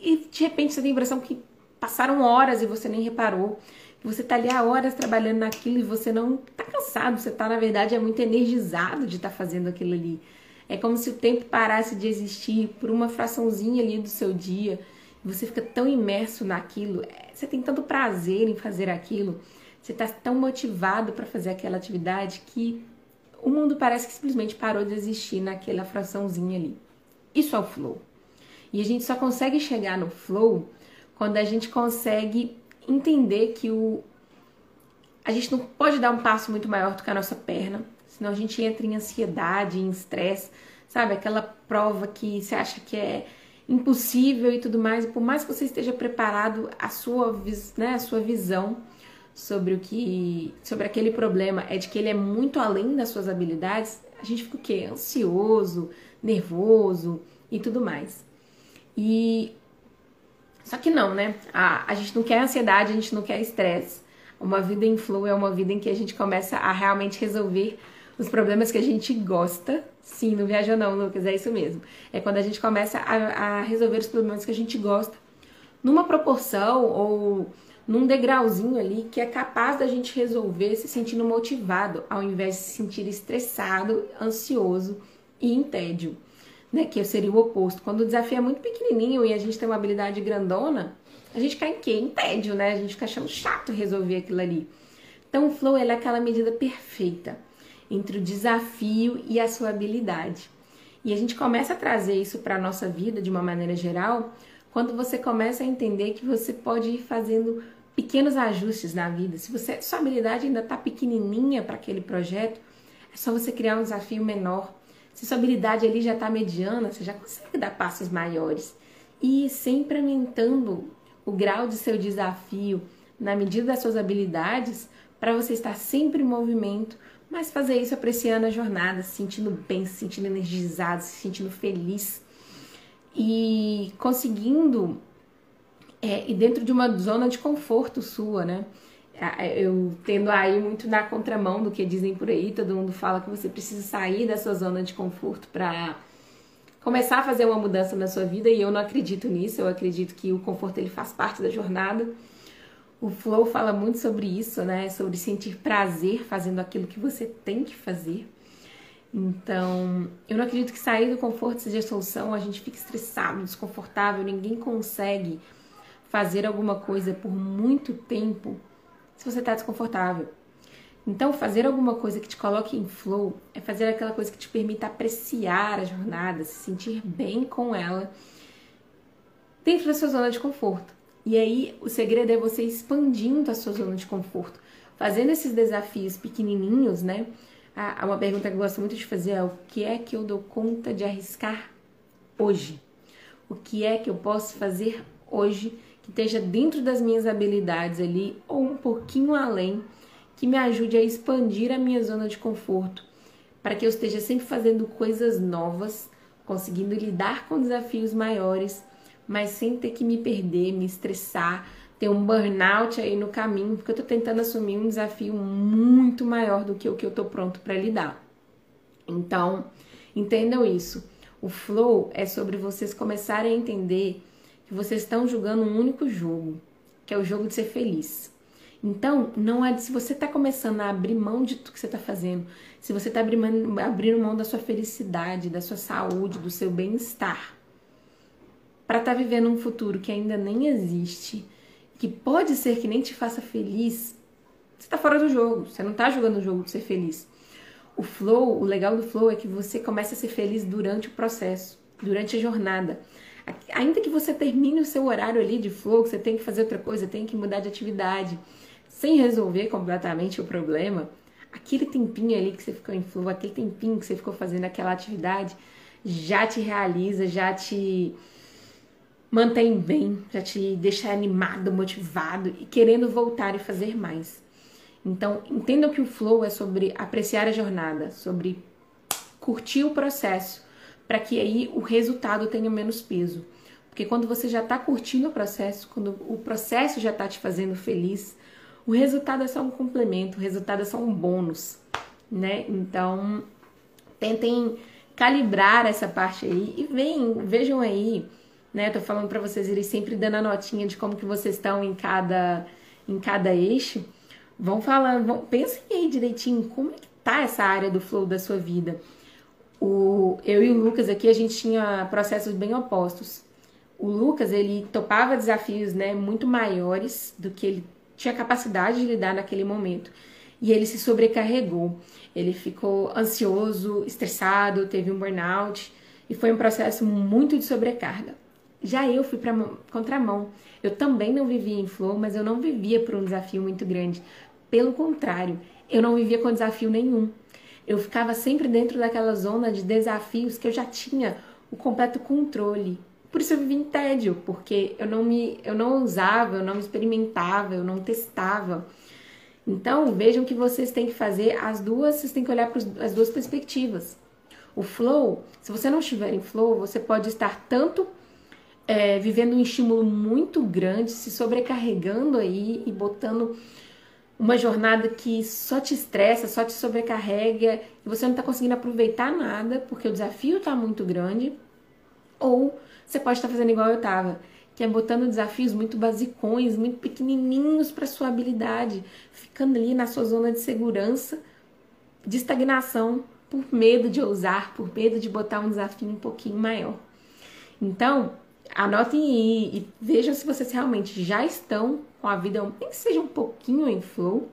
e de repente você tem a impressão que passaram horas e você nem reparou. Você tá ali há horas trabalhando naquilo e você não tá cansado, você tá, na verdade, é muito energizado de estar tá fazendo aquilo ali. É como se o tempo parasse de existir por uma fraçãozinha ali do seu dia. Você fica tão imerso naquilo, é, você tem tanto prazer em fazer aquilo, você está tão motivado para fazer aquela atividade que o mundo parece que simplesmente parou de existir naquela fraçãozinha ali. Isso é o flow. E a gente só consegue chegar no flow quando a gente consegue entender que o a gente não pode dar um passo muito maior do que a nossa perna, senão a gente entra em ansiedade, em estresse, sabe? Aquela prova que você acha que é impossível e tudo mais, e por mais que você esteja preparado, a sua, né, a sua visão sobre o que sobre aquele problema é de que ele é muito além das suas habilidades, a gente fica o quê? Ansioso, nervoso e tudo mais. E só que não, né? A, a gente não quer ansiedade, a gente não quer estresse. Uma vida em flow é uma vida em que a gente começa a realmente resolver os problemas que a gente gosta. Sim, não viaja não, Lucas, é isso mesmo. É quando a gente começa a, a resolver os problemas que a gente gosta numa proporção ou num degrauzinho ali que é capaz da gente resolver se sentindo motivado, ao invés de se sentir estressado, ansioso e em tédio né? Que seria o oposto. Quando o desafio é muito pequenininho e a gente tem uma habilidade grandona, a gente cai em quê? Em tédio, né? A gente fica achando chato resolver aquilo ali. Então, o flow é aquela medida perfeita entre o desafio e a sua habilidade. E a gente começa a trazer isso para a nossa vida de uma maneira geral quando você começa a entender que você pode ir fazendo pequenos ajustes na vida. Se você, sua habilidade ainda está pequenininha para aquele projeto, é só você criar um desafio menor. Se sua habilidade ali já está mediana, você já consegue dar passos maiores. E sempre aumentando o grau de seu desafio na medida das suas habilidades, para você estar sempre em movimento, mas fazer isso apreciando a jornada, se sentindo bem, se sentindo energizado, se sentindo feliz e conseguindo é, e dentro de uma zona de conforto sua, né? Eu tendo aí muito na contramão do que dizem por aí, todo mundo fala que você precisa sair da sua zona de conforto para começar a fazer uma mudança na sua vida e eu não acredito nisso, eu acredito que o conforto ele faz parte da jornada. O Flow fala muito sobre isso, né? Sobre sentir prazer fazendo aquilo que você tem que fazer. Então, eu não acredito que sair do conforto seja a solução, a gente fica estressado, desconfortável, ninguém consegue fazer alguma coisa por muito tempo se você está desconfortável. Então, fazer alguma coisa que te coloque em flow é fazer aquela coisa que te permita apreciar a jornada, se sentir bem com ela dentro da sua zona de conforto. E aí, o segredo é você expandindo a sua zona de conforto, fazendo esses desafios pequenininhos, né? Ah, uma pergunta que eu gosto muito de fazer é: o que é que eu dou conta de arriscar hoje? O que é que eu posso fazer hoje que esteja dentro das minhas habilidades ali ou um pouquinho além, que me ajude a expandir a minha zona de conforto, para que eu esteja sempre fazendo coisas novas, conseguindo lidar com desafios maiores, mas sem ter que me perder, me estressar, ter um burnout aí no caminho, porque eu tô tentando assumir um desafio muito maior do que o que eu tô pronto para lidar. Então, entendam isso. O flow é sobre vocês começarem a entender que vocês estão jogando um único jogo, que é o jogo de ser feliz. Então, não é se você está começando a abrir mão de tudo que você está fazendo, se você está abrindo, abrindo mão da sua felicidade, da sua saúde, do seu bem-estar, para estar tá vivendo um futuro que ainda nem existe, que pode ser que nem te faça feliz, você está fora do jogo, você não está jogando o jogo de ser feliz. O flow, o legal do flow é que você começa a ser feliz durante o processo, durante a jornada. Ainda que você termine o seu horário ali de flow, que você tem que fazer outra coisa, tem que mudar de atividade, sem resolver completamente o problema, aquele tempinho ali que você ficou em flow, aquele tempinho que você ficou fazendo aquela atividade, já te realiza, já te mantém bem, já te deixa animado, motivado e querendo voltar e fazer mais. Então, entendam que o flow é sobre apreciar a jornada, sobre curtir o processo, para que aí o resultado tenha menos peso. Porque quando você já está curtindo o processo, quando o processo já está te fazendo feliz, o resultado é só um complemento, o resultado é só um bônus, né? Então, tentem calibrar essa parte aí e vem, vejam aí né? Tô falando para vocês irem sempre dando a notinha de como que vocês estão em cada em cada eixo. Vão falando, vão, pensem aí direitinho como é que tá essa área do flow da sua vida. O, eu e o Lucas aqui, a gente tinha processos bem opostos. O Lucas, ele topava desafios, né, muito maiores do que ele tinha capacidade de lidar naquele momento. E ele se sobrecarregou. Ele ficou ansioso, estressado, teve um burnout e foi um processo muito de sobrecarga. Já eu fui para contramão. Eu também não vivia em flow, mas eu não vivia por um desafio muito grande. Pelo contrário, eu não vivia com desafio nenhum. Eu ficava sempre dentro daquela zona de desafios que eu já tinha o completo controle. Por isso eu vivia em tédio, porque eu não me eu não usava, eu não me experimentava, eu não testava. Então, vejam que vocês têm que fazer as duas, vocês têm que olhar para as duas perspectivas. O flow, se você não estiver em flow, você pode estar tanto é, vivendo um estímulo muito grande, se sobrecarregando aí e botando uma jornada que só te estressa, só te sobrecarrega e você não está conseguindo aproveitar nada porque o desafio está muito grande. Ou você pode estar tá fazendo igual eu estava, que é botando desafios muito basicões, muito pequenininhos para sua habilidade, ficando ali na sua zona de segurança, de estagnação, por medo de ousar, por medo de botar um desafio um pouquinho maior. Então, Anotem aí e vejam se vocês realmente já estão com a vida, nem que seja um pouquinho em flow.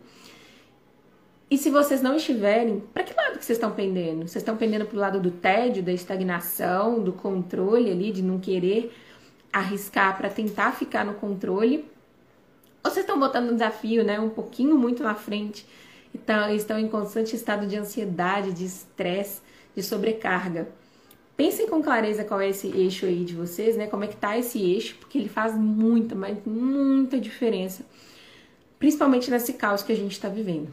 E se vocês não estiverem, para que lado que vocês estão pendendo? Vocês estão pendendo para o lado do tédio, da estagnação, do controle ali, de não querer arriscar para tentar ficar no controle? Ou vocês estão botando um desafio, né, um pouquinho muito na frente? Então, estão em constante estado de ansiedade, de estresse, de sobrecarga. Pensem com clareza qual é esse eixo aí de vocês, né? Como é que tá esse eixo, porque ele faz muita, mas muita diferença, principalmente nesse caos que a gente está vivendo.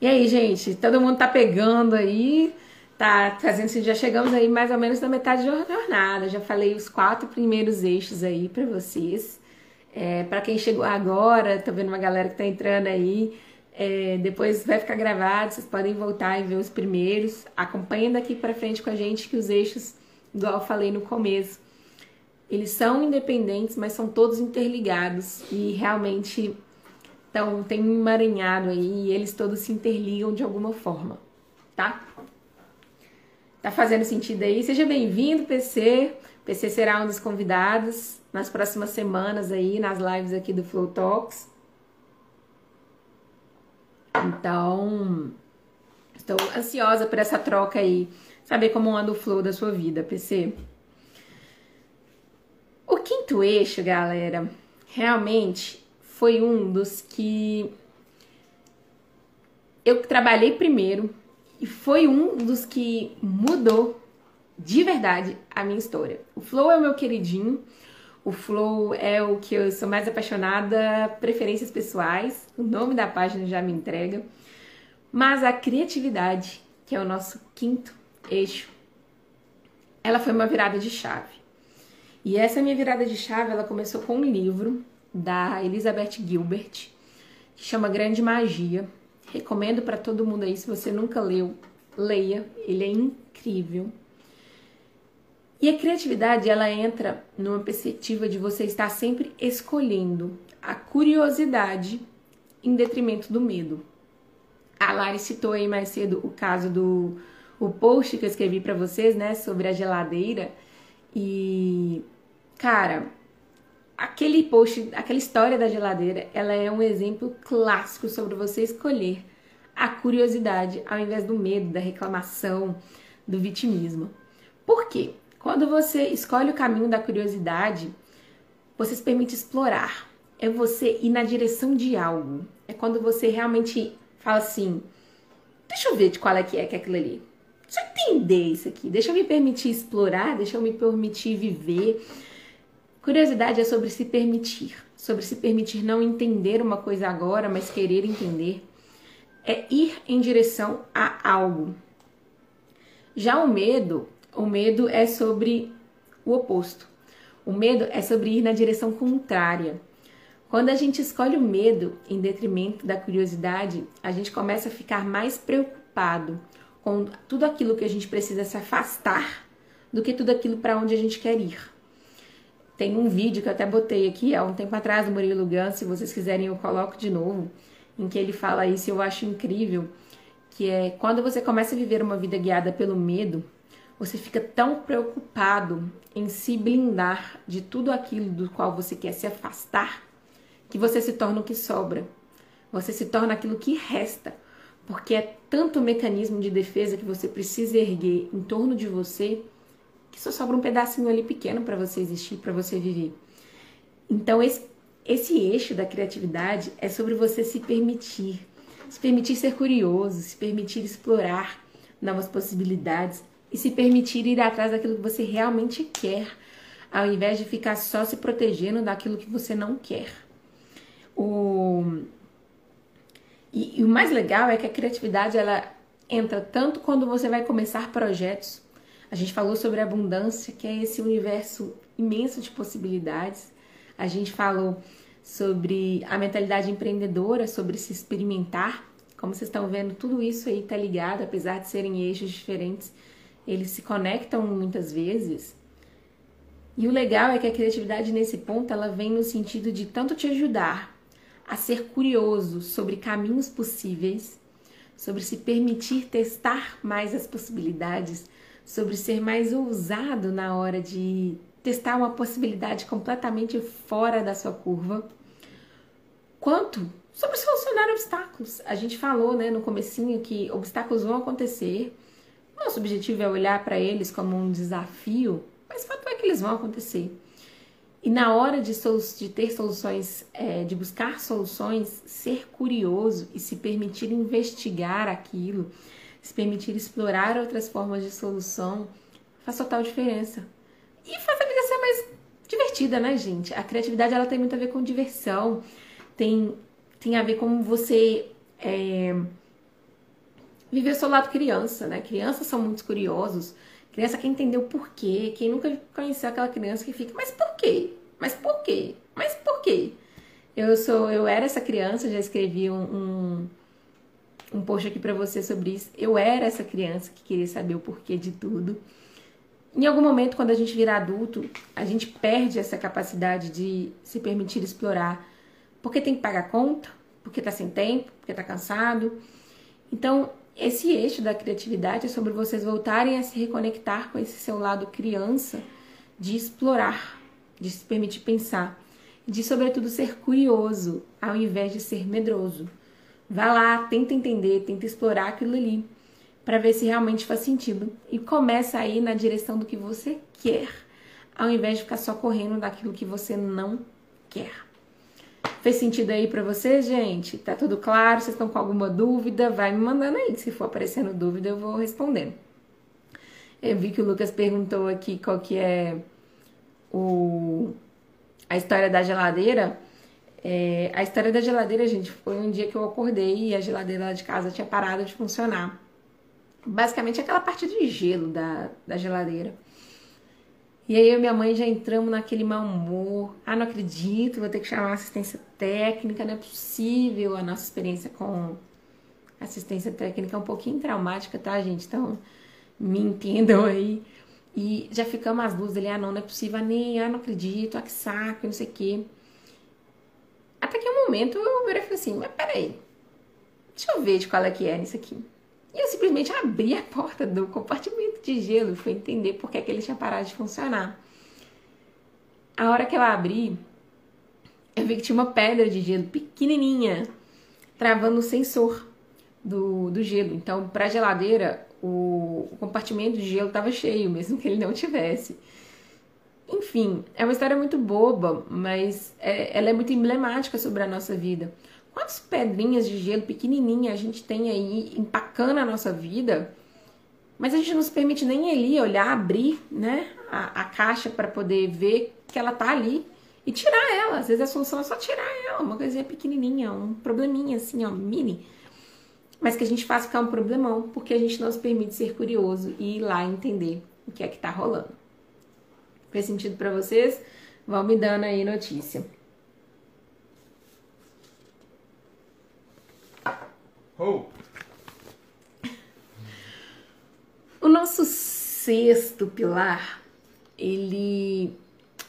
E aí, gente, todo mundo tá pegando aí, tá fazendo já chegamos aí mais ou menos na metade da jornada. Já falei os quatro primeiros eixos aí para vocês. É, para quem chegou agora, tô vendo uma galera que tá entrando aí. É, depois vai ficar gravado, vocês podem voltar e ver os primeiros. Acompanhem daqui para frente com a gente que os eixos, igual eu falei no começo, eles são independentes, mas são todos interligados e realmente então tem um emaranhado aí e eles todos se interligam de alguma forma, tá? Tá fazendo sentido aí? Seja bem-vindo, PC. PC será um dos convidados nas próximas semanas aí, nas lives aqui do Flow Talks. Então, estou ansiosa por essa troca aí, saber como anda o flow da sua vida, PC. O quinto eixo, galera, realmente foi um dos que eu trabalhei primeiro e foi um dos que mudou de verdade a minha história. O Flow é o meu queridinho, o Flow é o que eu sou mais apaixonada, preferências pessoais, o nome da página já me entrega, mas a criatividade, que é o nosso quinto eixo, ela foi uma virada de chave. E essa minha virada de chave, ela começou com um livro da Elizabeth Gilbert, que chama Grande Magia. Recomendo para todo mundo aí, se você nunca leu, leia, ele é incrível. E a criatividade, ela entra numa perspectiva de você estar sempre escolhendo a curiosidade em detrimento do medo. A Lari citou aí mais cedo o caso do o post que eu escrevi para vocês, né, sobre a geladeira. E cara, aquele post, aquela história da geladeira, ela é um exemplo clássico sobre você escolher a curiosidade ao invés do medo, da reclamação, do vitimismo. Por quê? Quando você escolhe o caminho da curiosidade, você se permite explorar. É você ir na direção de algo. É quando você realmente fala assim: deixa eu ver de qual é que é, que é aquilo ali. Deixa eu entender isso aqui. Deixa eu me permitir explorar, deixa eu me permitir viver Curiosidade é sobre se permitir, sobre se permitir não entender uma coisa agora, mas querer entender. É ir em direção a algo. Já o medo, o medo é sobre o oposto. O medo é sobre ir na direção contrária. Quando a gente escolhe o medo em detrimento da curiosidade, a gente começa a ficar mais preocupado com tudo aquilo que a gente precisa se afastar do que tudo aquilo para onde a gente quer ir. Tem um vídeo que eu até botei aqui há um tempo atrás do Murilo Gans, se vocês quiserem eu coloco de novo, em que ele fala isso, eu acho incrível, que é quando você começa a viver uma vida guiada pelo medo, você fica tão preocupado em se blindar de tudo aquilo do qual você quer se afastar, que você se torna o que sobra. Você se torna aquilo que resta, porque é tanto mecanismo de defesa que você precisa erguer em torno de você que só sobra um pedacinho ali pequeno para você existir, para você viver. Então, esse, esse eixo da criatividade é sobre você se permitir, se permitir ser curioso, se permitir explorar novas possibilidades e se permitir ir atrás daquilo que você realmente quer, ao invés de ficar só se protegendo daquilo que você não quer. O... E, e o mais legal é que a criatividade ela entra tanto quando você vai começar projetos a gente falou sobre abundância, que é esse universo imenso de possibilidades. A gente falou sobre a mentalidade empreendedora, sobre se experimentar. Como vocês estão vendo, tudo isso aí está ligado, apesar de serem eixos diferentes, eles se conectam muitas vezes. E o legal é que a criatividade nesse ponto ela vem no sentido de tanto te ajudar a ser curioso sobre caminhos possíveis, sobre se permitir testar mais as possibilidades, sobre ser mais ousado na hora de testar uma possibilidade completamente fora da sua curva, quanto sobre solucionar obstáculos. A gente falou, né, no comecinho que obstáculos vão acontecer. Nosso objetivo é olhar para eles como um desafio, mas o fato é que eles vão acontecer. E na hora de, de ter soluções, é, de buscar soluções, ser curioso e se permitir investigar aquilo, se permitir explorar outras formas de solução, faz total diferença. E faz a vida ser mais divertida, né, gente? A criatividade ela tem muito a ver com diversão, tem tem a ver com você é, viver seu lado criança, né? Crianças são muito curiosos. Criança quer entender o porquê. Quem nunca conheceu aquela criança que fica, mas por quê? Mas por quê? Mas por quê? Eu sou, eu era essa criança, já escrevi um, um, um post aqui para você sobre isso. Eu era essa criança que queria saber o porquê de tudo. Em algum momento, quando a gente vira adulto, a gente perde essa capacidade de se permitir explorar. Porque tem que pagar conta, porque tá sem tempo, porque tá cansado. Então, esse eixo da criatividade é sobre vocês voltarem a se reconectar com esse seu lado criança, de explorar, de se permitir pensar, de sobretudo ser curioso, ao invés de ser medroso. Vá lá, tenta entender, tenta explorar aquilo ali, para ver se realmente faz sentido e começa a ir na direção do que você quer, ao invés de ficar só correndo daquilo que você não quer. Fez sentido aí para vocês, gente? Tá tudo claro? Vocês estão com alguma dúvida? Vai me mandando aí. Se for aparecendo dúvida, eu vou respondendo. Eu vi que o Lucas perguntou aqui qual que é o, a história da geladeira. É, a história da geladeira, gente, foi um dia que eu acordei e a geladeira lá de casa tinha parado de funcionar. Basicamente aquela parte de gelo da, da geladeira. E aí eu e minha mãe já entramos naquele mau humor. Ah, não acredito, vou ter que chamar assistência técnica, não é possível. A nossa experiência com assistência técnica é um pouquinho traumática, tá, gente? Então, me entendam aí. E já ficamos as duas ali, ah, não, não é possível, ah, nem, ah, não acredito, ah, que saco, não sei o quê. Até que um momento eu virei e falei assim, mas peraí, deixa eu ver de qual é que é isso aqui. E eu simplesmente abri a porta do compartimento de gelo fui entender por que, é que ele tinha parado de funcionar. A hora que eu abri, eu vi que tinha uma pedra de gelo pequenininha travando o sensor do, do gelo. Então, para a geladeira, o, o compartimento de gelo estava cheio, mesmo que ele não tivesse. Enfim, é uma história muito boba, mas é, ela é muito emblemática sobre a nossa vida. Quantas pedrinhas de gelo pequenininha a gente tem aí empacando a nossa vida, mas a gente não se permite nem ali olhar, abrir, né, a, a caixa para poder ver que ela tá ali e tirar ela. Às vezes a solução é só tirar ela, uma coisinha pequenininha, um probleminha assim, ó, mini. Mas que a gente faz ficar um problemão, porque a gente não se permite ser curioso e ir lá entender o que é que tá rolando. Fez sentido para vocês? Vão me dando aí notícia. O nosso sexto pilar, ele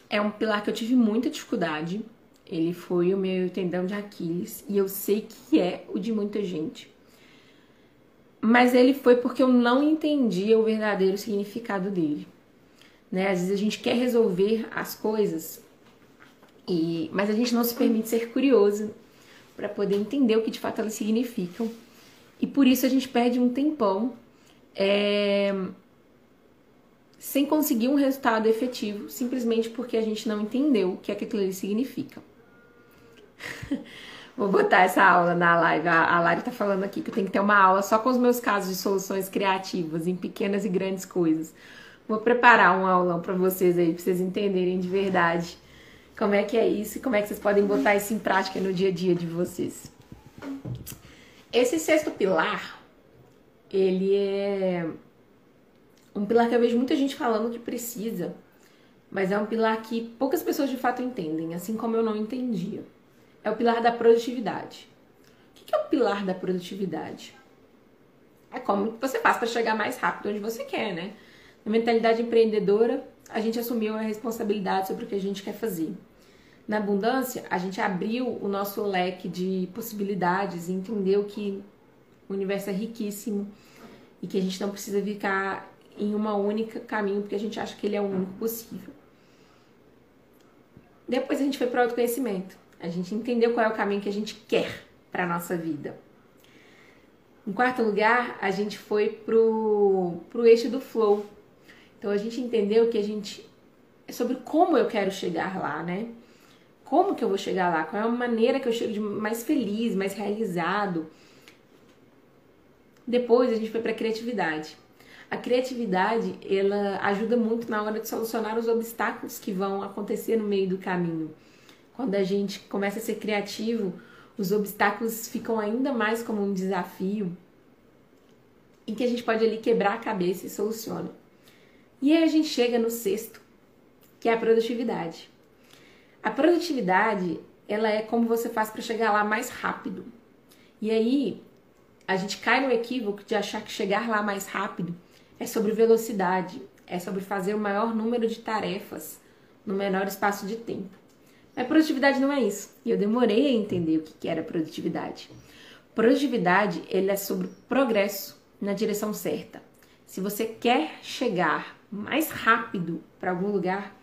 é um pilar que eu tive muita dificuldade. Ele foi o meu tendão de Aquiles e eu sei que é o de muita gente. Mas ele foi porque eu não entendia o verdadeiro significado dele. Né? Às vezes a gente quer resolver as coisas, e mas a gente não se permite ser curioso para poder entender o que de fato elas significam. E por isso a gente perde um tempão é, sem conseguir um resultado efetivo, simplesmente porque a gente não entendeu o que, é que aquilo ali significa. Vou botar essa aula na live. A, Lari tá falando aqui que eu tenho que ter uma aula só com os meus casos de soluções criativas em pequenas e grandes coisas. Vou preparar um aulão para vocês aí, para vocês entenderem de verdade como é que é isso e como é que vocês podem botar isso em prática no dia a dia de vocês. Esse sexto pilar, ele é um pilar que eu vejo muita gente falando que precisa, mas é um pilar que poucas pessoas de fato entendem, assim como eu não entendia. É o pilar da produtividade. O que é o pilar da produtividade? É como você faz para chegar mais rápido onde você quer, né? Na mentalidade empreendedora, a gente assumiu a responsabilidade sobre o que a gente quer fazer. Na abundância, a gente abriu o nosso leque de possibilidades e entendeu que o universo é riquíssimo e que a gente não precisa ficar em uma única caminho porque a gente acha que ele é o único possível. Depois a gente foi para o autoconhecimento. A gente entendeu qual é o caminho que a gente quer para nossa vida. Em quarto lugar, a gente foi pro, pro eixo do flow. Então a gente entendeu que a gente é sobre como eu quero chegar lá, né? Como que eu vou chegar lá? Qual é a maneira que eu chego de mais feliz, mais realizado? Depois a gente foi para criatividade. A criatividade, ela ajuda muito na hora de solucionar os obstáculos que vão acontecer no meio do caminho. Quando a gente começa a ser criativo, os obstáculos ficam ainda mais como um desafio em que a gente pode ali quebrar a cabeça e soluciona. E aí a gente chega no sexto, que é a produtividade. A produtividade, ela é como você faz para chegar lá mais rápido. E aí a gente cai no equívoco de achar que chegar lá mais rápido é sobre velocidade, é sobre fazer o maior número de tarefas no menor espaço de tempo. Mas produtividade não é isso. E eu demorei a entender o que era produtividade. Produtividade, ele é sobre progresso na direção certa. Se você quer chegar mais rápido para algum lugar,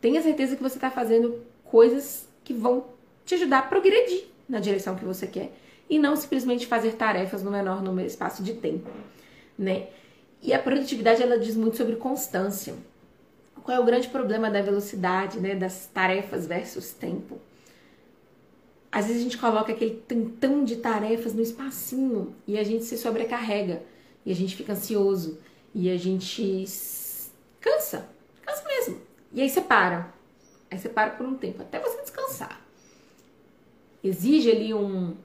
tenha certeza que você está fazendo coisas que vão te ajudar a progredir na direção que você quer e não simplesmente fazer tarefas no menor número espaço de tempo, né? E a produtividade ela diz muito sobre constância. Qual é o grande problema da velocidade, né, das tarefas versus tempo? Às vezes a gente coloca aquele tantão de tarefas no espacinho e a gente se sobrecarrega e a gente fica ansioso e a gente cansa, cansa mesmo. E aí você para. Aí você para por um tempo até você descansar. Exige ali um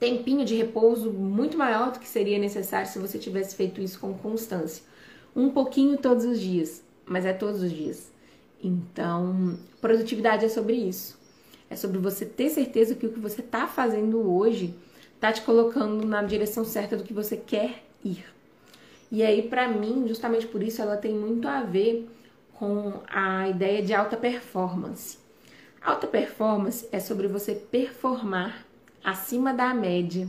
tempinho de repouso muito maior do que seria necessário se você tivesse feito isso com constância. Um pouquinho todos os dias mas é todos os dias. Então, produtividade é sobre isso. É sobre você ter certeza que o que você está fazendo hoje está te colocando na direção certa do que você quer ir. E aí, para mim, justamente por isso, ela tem muito a ver com a ideia de alta performance. Alta performance é sobre você performar acima da média,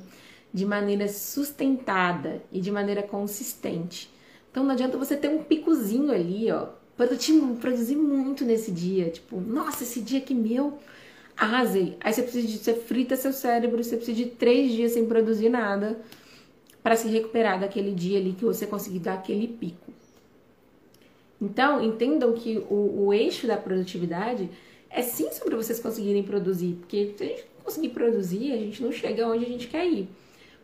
de maneira sustentada e de maneira consistente. Então não adianta você ter um picozinho ali, ó. Produzir, muito nesse dia. Tipo, nossa, esse dia que meu, arrasei. Aí você precisa de, você frita seu cérebro, você precisa de três dias sem produzir nada para se recuperar daquele dia ali que você conseguir dar aquele pico. Então, entendam que o, o eixo da produtividade é sim sobre vocês conseguirem produzir, porque se a gente conseguir produzir, a gente não chega onde a gente quer ir.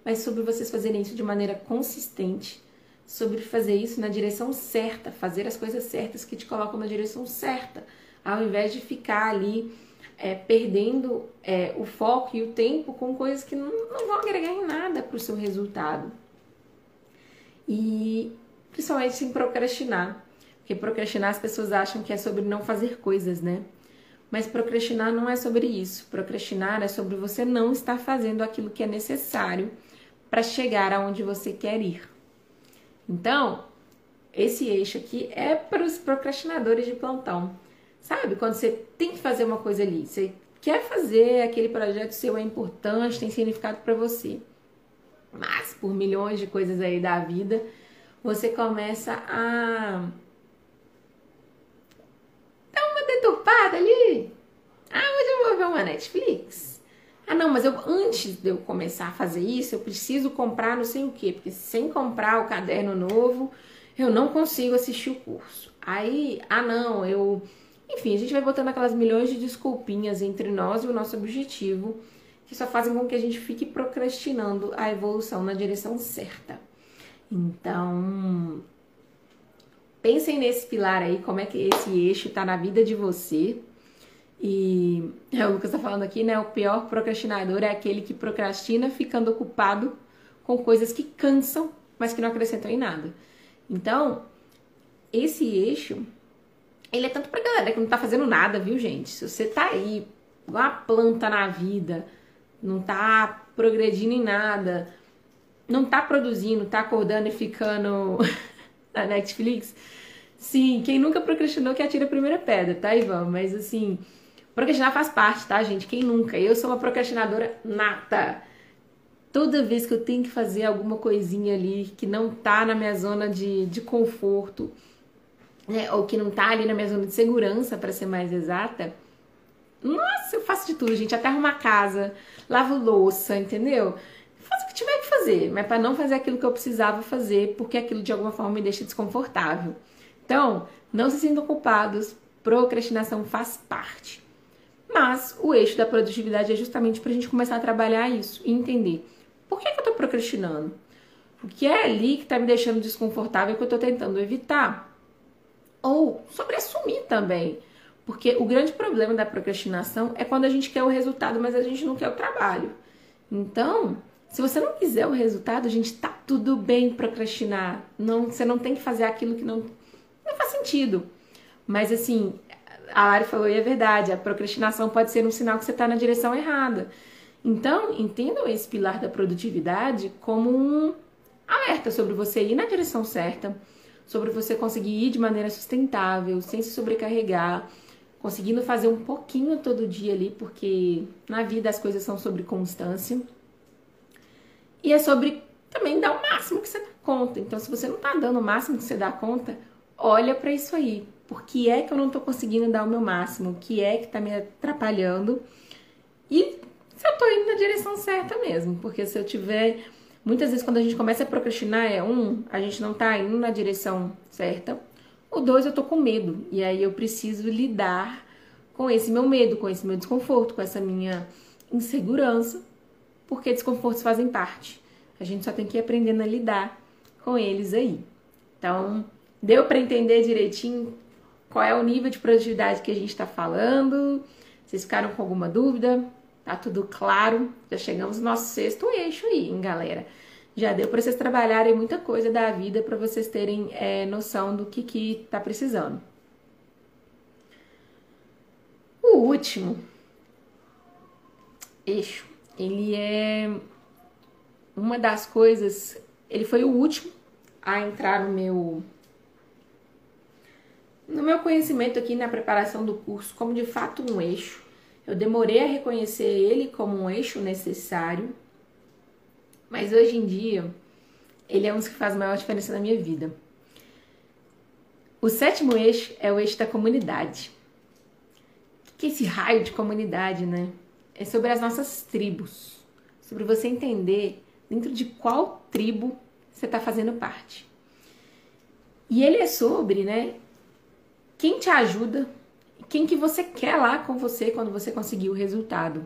Mas sobre vocês fazerem isso de maneira consistente, sobre fazer isso na direção certa, fazer as coisas certas que te colocam na direção certa, ao invés de ficar ali é, perdendo é, o foco e o tempo com coisas que não, não vão agregar em nada para o seu resultado. E principalmente sem procrastinar, porque procrastinar as pessoas acham que é sobre não fazer coisas, né? Mas procrastinar não é sobre isso. Procrastinar é sobre você não estar fazendo aquilo que é necessário para chegar aonde você quer ir. Então, esse eixo aqui é para os procrastinadores de plantão. Sabe? Quando você tem que fazer uma coisa ali, você quer fazer, aquele projeto seu é importante, tem significado para você. Mas por milhões de coisas aí da vida, você começa a dar uma deturpada ali. Ah, hoje eu vou ver uma Netflix. Ah, não, mas eu antes de eu começar a fazer isso, eu preciso comprar não sei o quê, porque sem comprar o caderno novo, eu não consigo assistir o curso. Aí, ah, não, eu. Enfim, a gente vai botando aquelas milhões de desculpinhas entre nós e o nosso objetivo, que só fazem com que a gente fique procrastinando a evolução na direção certa. Então, pensem nesse pilar aí, como é que esse eixo está na vida de você e é, o Lucas está falando aqui, né? O pior procrastinador é aquele que procrastina ficando ocupado com coisas que cansam, mas que não acrescentam em nada. Então, esse eixo, ele é tanto pra galera que não tá fazendo nada, viu, gente? Se você tá aí, uma planta na vida, não tá progredindo em nada, não tá produzindo, tá acordando e ficando na Netflix. Sim, quem nunca procrastinou que atira a primeira pedra, tá, Ivan? Mas assim, Procrastinar faz parte, tá, gente? Quem nunca? Eu sou uma procrastinadora nata. Toda vez que eu tenho que fazer alguma coisinha ali que não tá na minha zona de, de conforto, né, ou que não tá ali na minha zona de segurança, para ser mais exata, Nossa, eu faço de tudo, gente. Até arrumar casa, lavo louça, entendeu? Faço o que tiver que fazer, mas para não fazer aquilo que eu precisava fazer, porque aquilo de alguma forma me deixa desconfortável. Então, não se sintam culpados, procrastinação faz parte. Mas o eixo da produtividade é justamente para a gente começar a trabalhar isso e entender por que, que eu estou procrastinando. O que é ali que está me deixando desconfortável que eu estou tentando evitar. Ou sobre assumir também. Porque o grande problema da procrastinação é quando a gente quer o resultado, mas a gente não quer o trabalho. Então, se você não quiser o resultado, a gente tá tudo bem procrastinar. Não, você não tem que fazer aquilo que não, não faz sentido. Mas assim, a Lari falou e é verdade, a procrastinação pode ser um sinal que você está na direção errada. Então, entendam esse pilar da produtividade como um alerta sobre você ir na direção certa, sobre você conseguir ir de maneira sustentável, sem se sobrecarregar, conseguindo fazer um pouquinho todo dia ali, porque na vida as coisas são sobre constância. E é sobre também dar o máximo que você dá conta. Então, se você não está dando o máximo que você dá conta, olha para isso aí. Por que é que eu não estou conseguindo dar o meu máximo? O que é que está me atrapalhando? E se eu estou indo na direção certa mesmo. Porque se eu tiver. Muitas vezes, quando a gente começa a procrastinar, é um, a gente não está indo na direção certa. O dois, eu tô com medo. E aí eu preciso lidar com esse meu medo, com esse meu desconforto, com essa minha insegurança, porque desconfortos fazem parte. A gente só tem que ir aprendendo a lidar com eles aí. Então, deu para entender direitinho qual é o nível de produtividade que a gente está falando? Vocês ficaram com alguma dúvida? Tá tudo claro? Já chegamos no nosso sexto eixo aí, hein, galera? já deu para vocês trabalharem muita coisa da vida para vocês terem é, noção do que que tá precisando. O último eixo, ele é uma das coisas, ele foi o último a entrar no meu no meu conhecimento aqui na preparação do curso como de fato um eixo. Eu demorei a reconhecer ele como um eixo necessário mas hoje em dia, ele é um dos que faz a maior diferença na minha vida. O sétimo eixo é o eixo da comunidade. O que é esse raio de comunidade, né? É sobre as nossas tribos. Sobre você entender dentro de qual tribo você está fazendo parte. E ele é sobre, né? Quem te ajuda, quem que você quer lá com você quando você conseguir o resultado.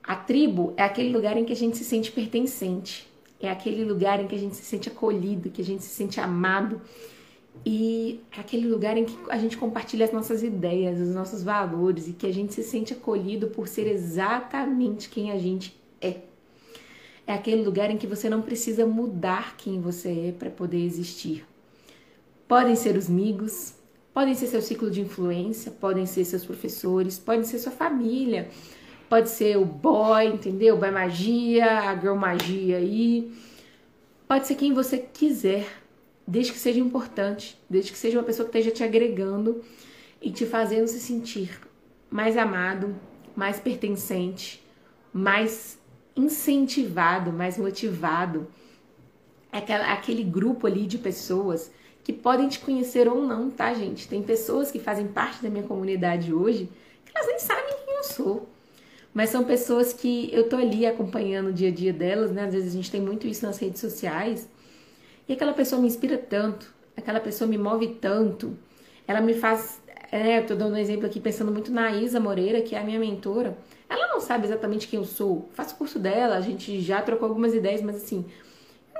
A tribo é aquele lugar em que a gente se sente pertencente, é aquele lugar em que a gente se sente acolhido, que a gente se sente amado e é aquele lugar em que a gente compartilha as nossas ideias, os nossos valores e que a gente se sente acolhido por ser exatamente quem a gente é. É aquele lugar em que você não precisa mudar quem você é para poder existir. Podem ser os amigos, podem ser seu ciclo de influência, podem ser seus professores, podem ser sua família, Pode ser o boy, entendeu? Boy magia, a girl magia aí. Pode ser quem você quiser, desde que seja importante, desde que seja uma pessoa que esteja te agregando e te fazendo se sentir mais amado, mais pertencente, mais incentivado, mais motivado. Aquele grupo ali de pessoas que podem te conhecer ou não, tá, gente? Tem pessoas que fazem parte da minha comunidade hoje que elas nem sabem quem eu sou mas são pessoas que eu tô ali acompanhando o dia a dia delas, né? Às vezes a gente tem muito isso nas redes sociais. E aquela pessoa me inspira tanto, aquela pessoa me move tanto, ela me faz. É, eu tô dando um exemplo aqui pensando muito na Isa Moreira, que é a minha mentora. Ela não sabe exatamente quem eu sou. Faço curso dela, a gente já trocou algumas ideias, mas assim,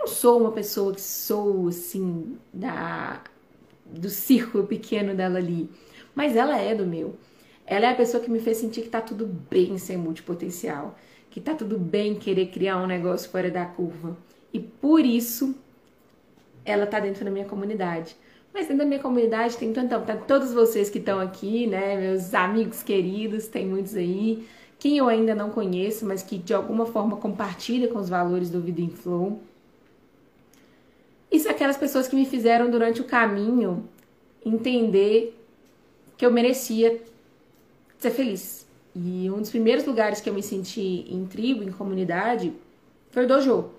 não sou uma pessoa que sou assim da do círculo pequeno dela ali, mas ela é do meu. Ela é a pessoa que me fez sentir que tá tudo bem ser multipotencial, que tá tudo bem querer criar um negócio fora da curva. E por isso ela tá dentro da minha comunidade. Mas dentro da minha comunidade tem então, tá todos vocês que estão aqui, né, meus amigos queridos, tem muitos aí, quem eu ainda não conheço, mas que de alguma forma compartilha com os valores do Vida em Flow. Isso é aquelas pessoas que me fizeram durante o caminho entender que eu merecia ser feliz. E um dos primeiros lugares que eu me senti em tribo, em comunidade, foi o dojo.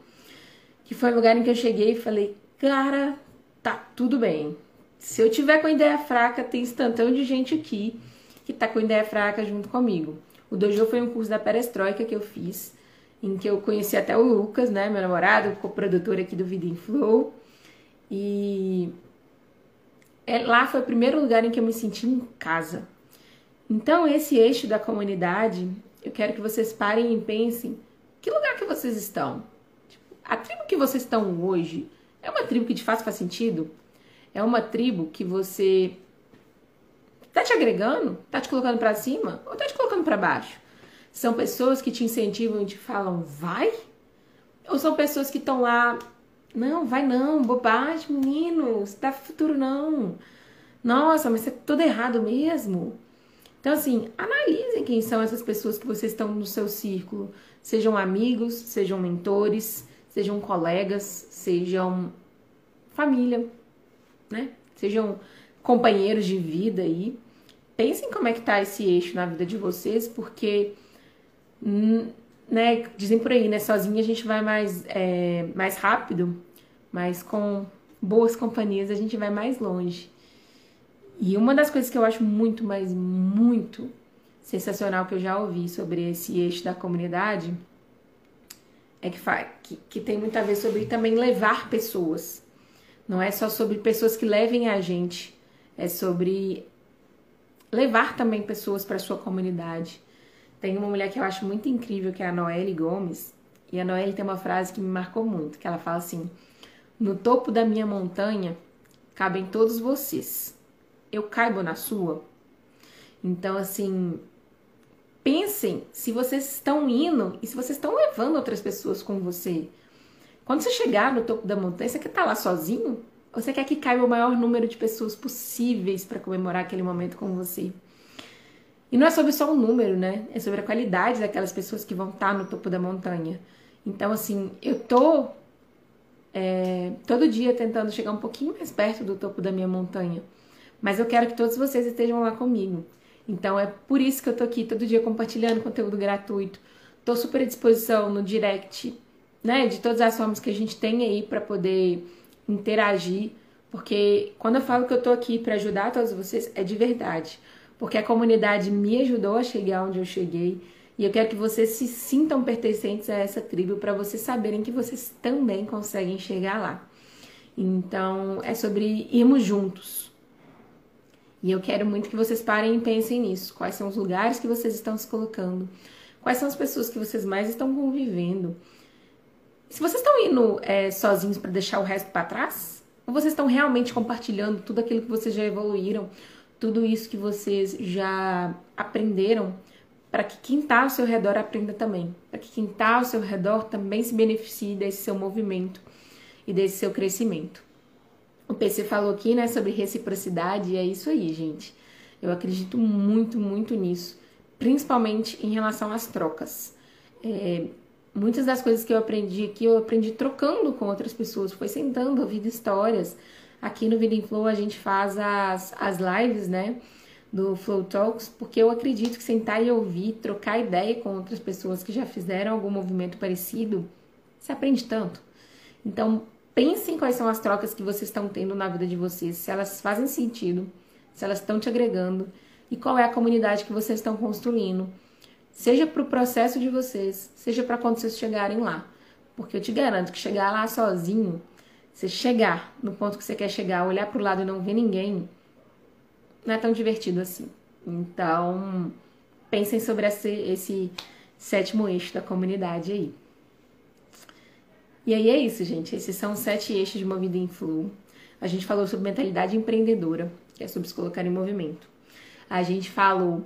Que foi o lugar em que eu cheguei e falei, cara, tá tudo bem. Se eu tiver com ideia fraca, tem instantâneo de gente aqui. que tá com ideia fraca junto comigo. O Dojo foi um curso da Perestroika que eu fiz, em que eu conheci até o Lucas, né, meu namorado, co-produtor aqui do Vida em Flow. E é, lá foi o primeiro lugar em que eu me senti em casa. Então, esse eixo da comunidade, eu quero que vocês parem e pensem: que lugar que vocês estão? Tipo, a tribo que vocês estão hoje é uma tribo que de fato faz sentido? É uma tribo que você tá te agregando? Tá te colocando para cima? Ou tá te colocando para baixo? São pessoas que te incentivam e te falam, vai? Ou são pessoas que estão lá não, vai não, bobagem, menino, você tá futuro não. Nossa, mas é tudo errado mesmo. Então, assim, analisem quem são essas pessoas que vocês estão no seu círculo. Sejam amigos, sejam mentores, sejam colegas, sejam família, né? Sejam companheiros de vida aí. Pensem como é que tá esse eixo na vida de vocês, porque né, dizem por aí, né, sozinha a gente vai mais, é, mais rápido, mas com boas companhias a gente vai mais longe. E uma das coisas que eu acho muito, mas muito sensacional que eu já ouvi sobre esse eixo da comunidade é que, que, que tem muito a ver sobre também levar pessoas. Não é só sobre pessoas que levem a gente, é sobre levar também pessoas para sua comunidade. Tem uma mulher que eu acho muito incrível, que é a Noelle Gomes. E a Noelle tem uma frase que me marcou muito, que ela fala assim: "No topo da minha montanha cabem todos vocês. Eu caibo na sua?" Então, assim, pensem se vocês estão indo e se vocês estão levando outras pessoas com você. Quando você chegar no topo da montanha, você quer estar lá sozinho? Ou você quer que caiba o maior número de pessoas possíveis para comemorar aquele momento com você? E não é sobre só o número, né? É sobre a qualidade daquelas pessoas que vão estar no topo da montanha. Então, assim, eu tô é, todo dia tentando chegar um pouquinho mais perto do topo da minha montanha. Mas eu quero que todos vocês estejam lá comigo. Então é por isso que eu tô aqui todo dia compartilhando conteúdo gratuito. Tô super à disposição no direct, né? De todas as formas que a gente tem aí para poder interagir. Porque quando eu falo que eu tô aqui para ajudar todos vocês, é de verdade porque a comunidade me ajudou a chegar onde eu cheguei. E eu quero que vocês se sintam pertencentes a essa tribo para vocês saberem que vocês também conseguem chegar lá. Então, é sobre irmos juntos. E eu quero muito que vocês parem e pensem nisso. Quais são os lugares que vocês estão se colocando? Quais são as pessoas que vocês mais estão convivendo? Se vocês estão indo é, sozinhos para deixar o resto para trás? Ou vocês estão realmente compartilhando tudo aquilo que vocês já evoluíram? Tudo isso que vocês já aprenderam, para que quem está ao seu redor aprenda também, para que quem está ao seu redor também se beneficie desse seu movimento e desse seu crescimento. O PC falou aqui, né, sobre reciprocidade, e é isso aí, gente. Eu acredito muito, muito nisso, principalmente em relação às trocas. É, muitas das coisas que eu aprendi aqui, eu aprendi trocando com outras pessoas, foi sentando, ouvindo histórias, Aqui no Vida em Flow a gente faz as, as lives, né? Do Flow Talks, porque eu acredito que sentar e ouvir, trocar ideia com outras pessoas que já fizeram algum movimento parecido, se aprende tanto. Então, pensem quais são as trocas que vocês estão tendo na vida de vocês, se elas fazem sentido, se elas estão te agregando e qual é a comunidade que vocês estão construindo. Seja para o processo de vocês, seja para quando vocês chegarem lá. Porque eu te garanto que chegar lá sozinho você chegar no ponto que você quer chegar, olhar para o lado e não ver ninguém, não é tão divertido assim. Então, pensem sobre esse, esse sétimo eixo da comunidade aí. E aí é isso, gente. Esses são os sete eixos de uma vida em flow. A gente falou sobre mentalidade empreendedora, que é sobre se colocar em movimento. A gente falou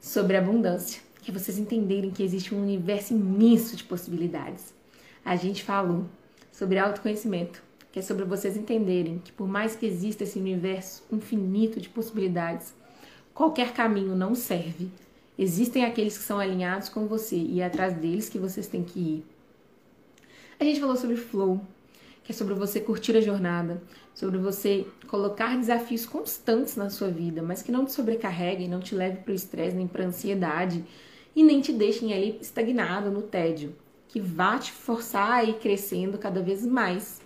sobre abundância, que é vocês entenderem que existe um universo imenso de possibilidades. A gente falou sobre autoconhecimento, que é sobre vocês entenderem que por mais que exista esse universo infinito de possibilidades, qualquer caminho não serve. Existem aqueles que são alinhados com você e é atrás deles que vocês têm que ir. A gente falou sobre flow, que é sobre você curtir a jornada, sobre você colocar desafios constantes na sua vida, mas que não te sobrecarreguem, não te leve para o estresse nem para ansiedade e nem te deixem ali estagnado no tédio, que vá te forçar a ir crescendo cada vez mais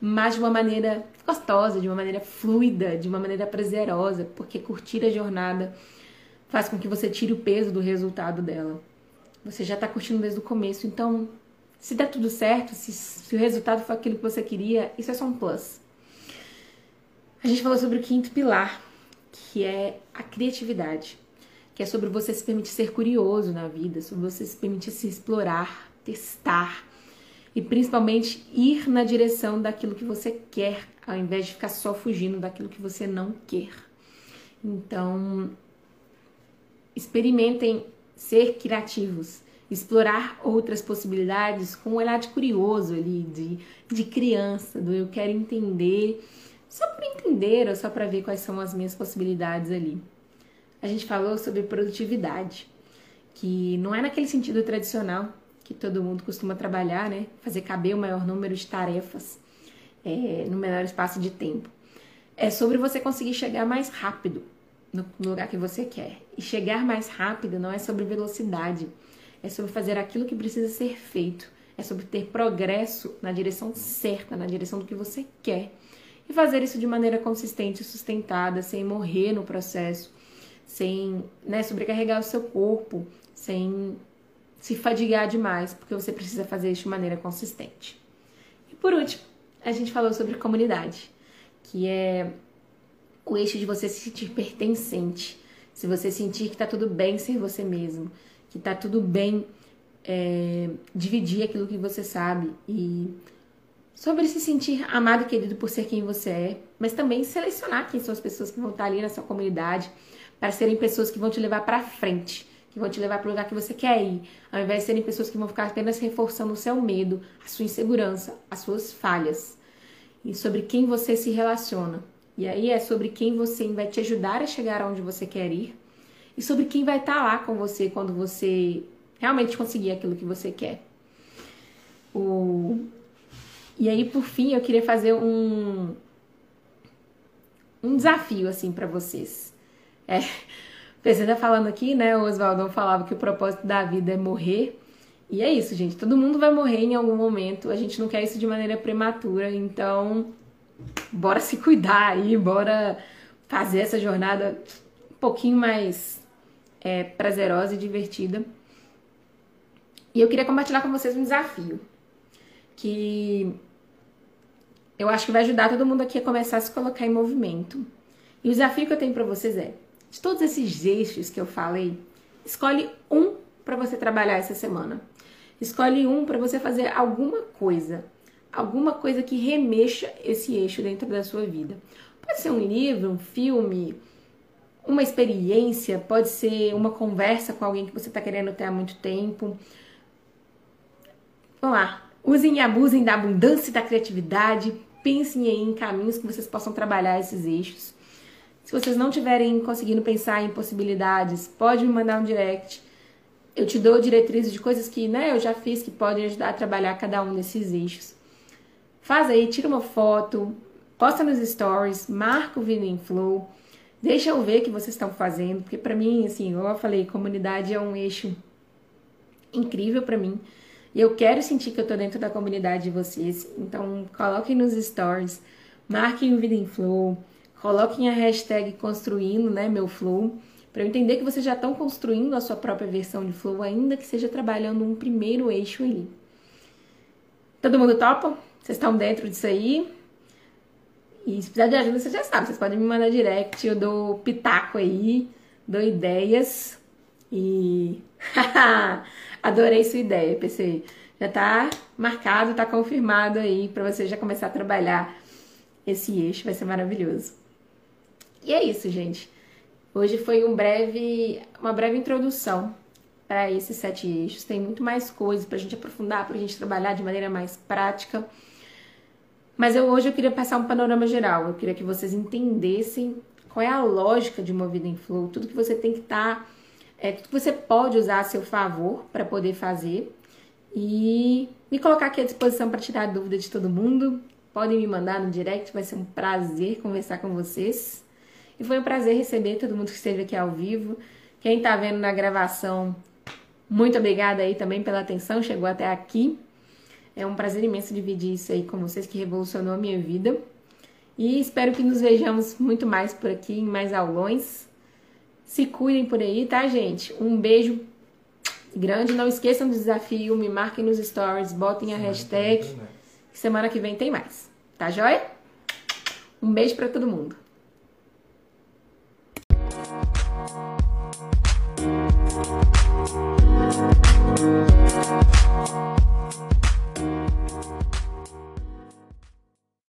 mas de uma maneira gostosa, de uma maneira fluida, de uma maneira prazerosa, porque curtir a jornada faz com que você tire o peso do resultado dela. Você já está curtindo desde o começo, então se der tudo certo, se, se o resultado for aquilo que você queria, isso é só um plus. A gente falou sobre o quinto pilar, que é a criatividade, que é sobre você se permitir ser curioso na vida, sobre você se permitir se explorar, testar e principalmente ir na direção daquilo que você quer, ao invés de ficar só fugindo daquilo que você não quer. Então, experimentem ser criativos, explorar outras possibilidades com um olhar de curioso ali, de, de criança, do eu quero entender, só para entender ou só para ver quais são as minhas possibilidades ali. A gente falou sobre produtividade, que não é naquele sentido tradicional que todo mundo costuma trabalhar, né? Fazer caber o maior número de tarefas é, no menor espaço de tempo. É sobre você conseguir chegar mais rápido no lugar que você quer. E chegar mais rápido não é sobre velocidade, é sobre fazer aquilo que precisa ser feito, é sobre ter progresso na direção certa, na direção do que você quer. E fazer isso de maneira consistente e sustentada, sem morrer no processo, sem né, sobrecarregar o seu corpo, sem se fadigar demais, porque você precisa fazer isso de maneira consistente. E por último, a gente falou sobre comunidade, que é o eixo de você se sentir pertencente, se você sentir que tá tudo bem ser você mesmo, que tá tudo bem é, dividir aquilo que você sabe e sobre se sentir amado e querido por ser quem você é, mas também selecionar quem são as pessoas que vão estar ali na sua comunidade para serem pessoas que vão te levar para frente, que vão te levar para o lugar que você quer ir, ao invés de serem pessoas que vão ficar apenas reforçando o seu medo, a sua insegurança, as suas falhas e sobre quem você se relaciona. E aí é sobre quem você vai te ajudar a chegar aonde você quer ir e sobre quem vai estar lá com você quando você realmente conseguir aquilo que você quer. O... E aí, por fim, eu queria fazer um, um desafio assim para vocês. É, você tá falando aqui, né? O Oswaldo falava que o propósito da vida é morrer. E é isso, gente. Todo mundo vai morrer em algum momento. A gente não quer isso de maneira prematura. Então, bora se cuidar aí, bora fazer essa jornada um pouquinho mais é, prazerosa e divertida. E eu queria compartilhar com vocês um desafio que eu acho que vai ajudar todo mundo aqui a começar a se colocar em movimento. E o desafio que eu tenho para vocês é: de todos esses eixos que eu falei, escolhe um para você trabalhar essa semana. Escolhe um para você fazer alguma coisa alguma coisa que remexa esse eixo dentro da sua vida. Pode ser um livro, um filme, uma experiência, pode ser uma conversa com alguém que você está querendo ter há muito tempo. Vamos lá, usem e abusem da abundância e da criatividade, pensem aí em caminhos que vocês possam trabalhar esses eixos. Se vocês não tiverem conseguindo pensar em possibilidades, pode me mandar um direct. Eu te dou diretrizes de coisas que né, eu já fiz que podem ajudar a trabalhar cada um desses eixos. Faz aí, tira uma foto, posta nos stories, marca o Vida em Flow, deixa eu ver o que vocês estão fazendo, porque para mim, assim, eu falei, comunidade é um eixo incrível para mim. E eu quero sentir que eu tô dentro da comunidade de vocês. Então, coloquem nos stories, marquem o Vida em Flow, coloquem a hashtag construindo, né, meu flow, para eu entender que vocês já estão construindo a sua própria versão de flow, ainda que seja trabalhando um primeiro eixo ali. Todo mundo topa? Vocês estão dentro disso aí? E se precisar de ajuda, vocês já sabem. Vocês podem me mandar direct, eu dou pitaco aí, dou ideias. E. Adorei sua ideia, PC. Já tá marcado, tá confirmado aí para você já começar a trabalhar esse eixo, vai ser maravilhoso. E é isso, gente. Hoje foi um breve, uma breve introdução para esses sete eixos. Tem muito mais coisas para a gente aprofundar, para a gente trabalhar de maneira mais prática. Mas eu, hoje eu queria passar um panorama geral. Eu queria que vocês entendessem qual é a lógica de uma vida em flow, tudo que você tem que estar, tá, é, tudo que você pode usar a seu favor para poder fazer e me colocar aqui à disposição para tirar dúvida de todo mundo. Podem me mandar no direct, vai ser um prazer conversar com vocês. E foi um prazer receber todo mundo que esteve aqui ao vivo. Quem está vendo na gravação, muito obrigada aí também pela atenção, chegou até aqui. É um prazer imenso dividir isso aí com vocês, que revolucionou a minha vida. E espero que nos vejamos muito mais por aqui, em mais aulões. Se cuidem por aí, tá, gente? Um beijo grande. Não esqueçam do desafio, me marquem nos stories, botem a hashtag. Semana que vem tem mais. Tá joia? Um beijo para todo mundo.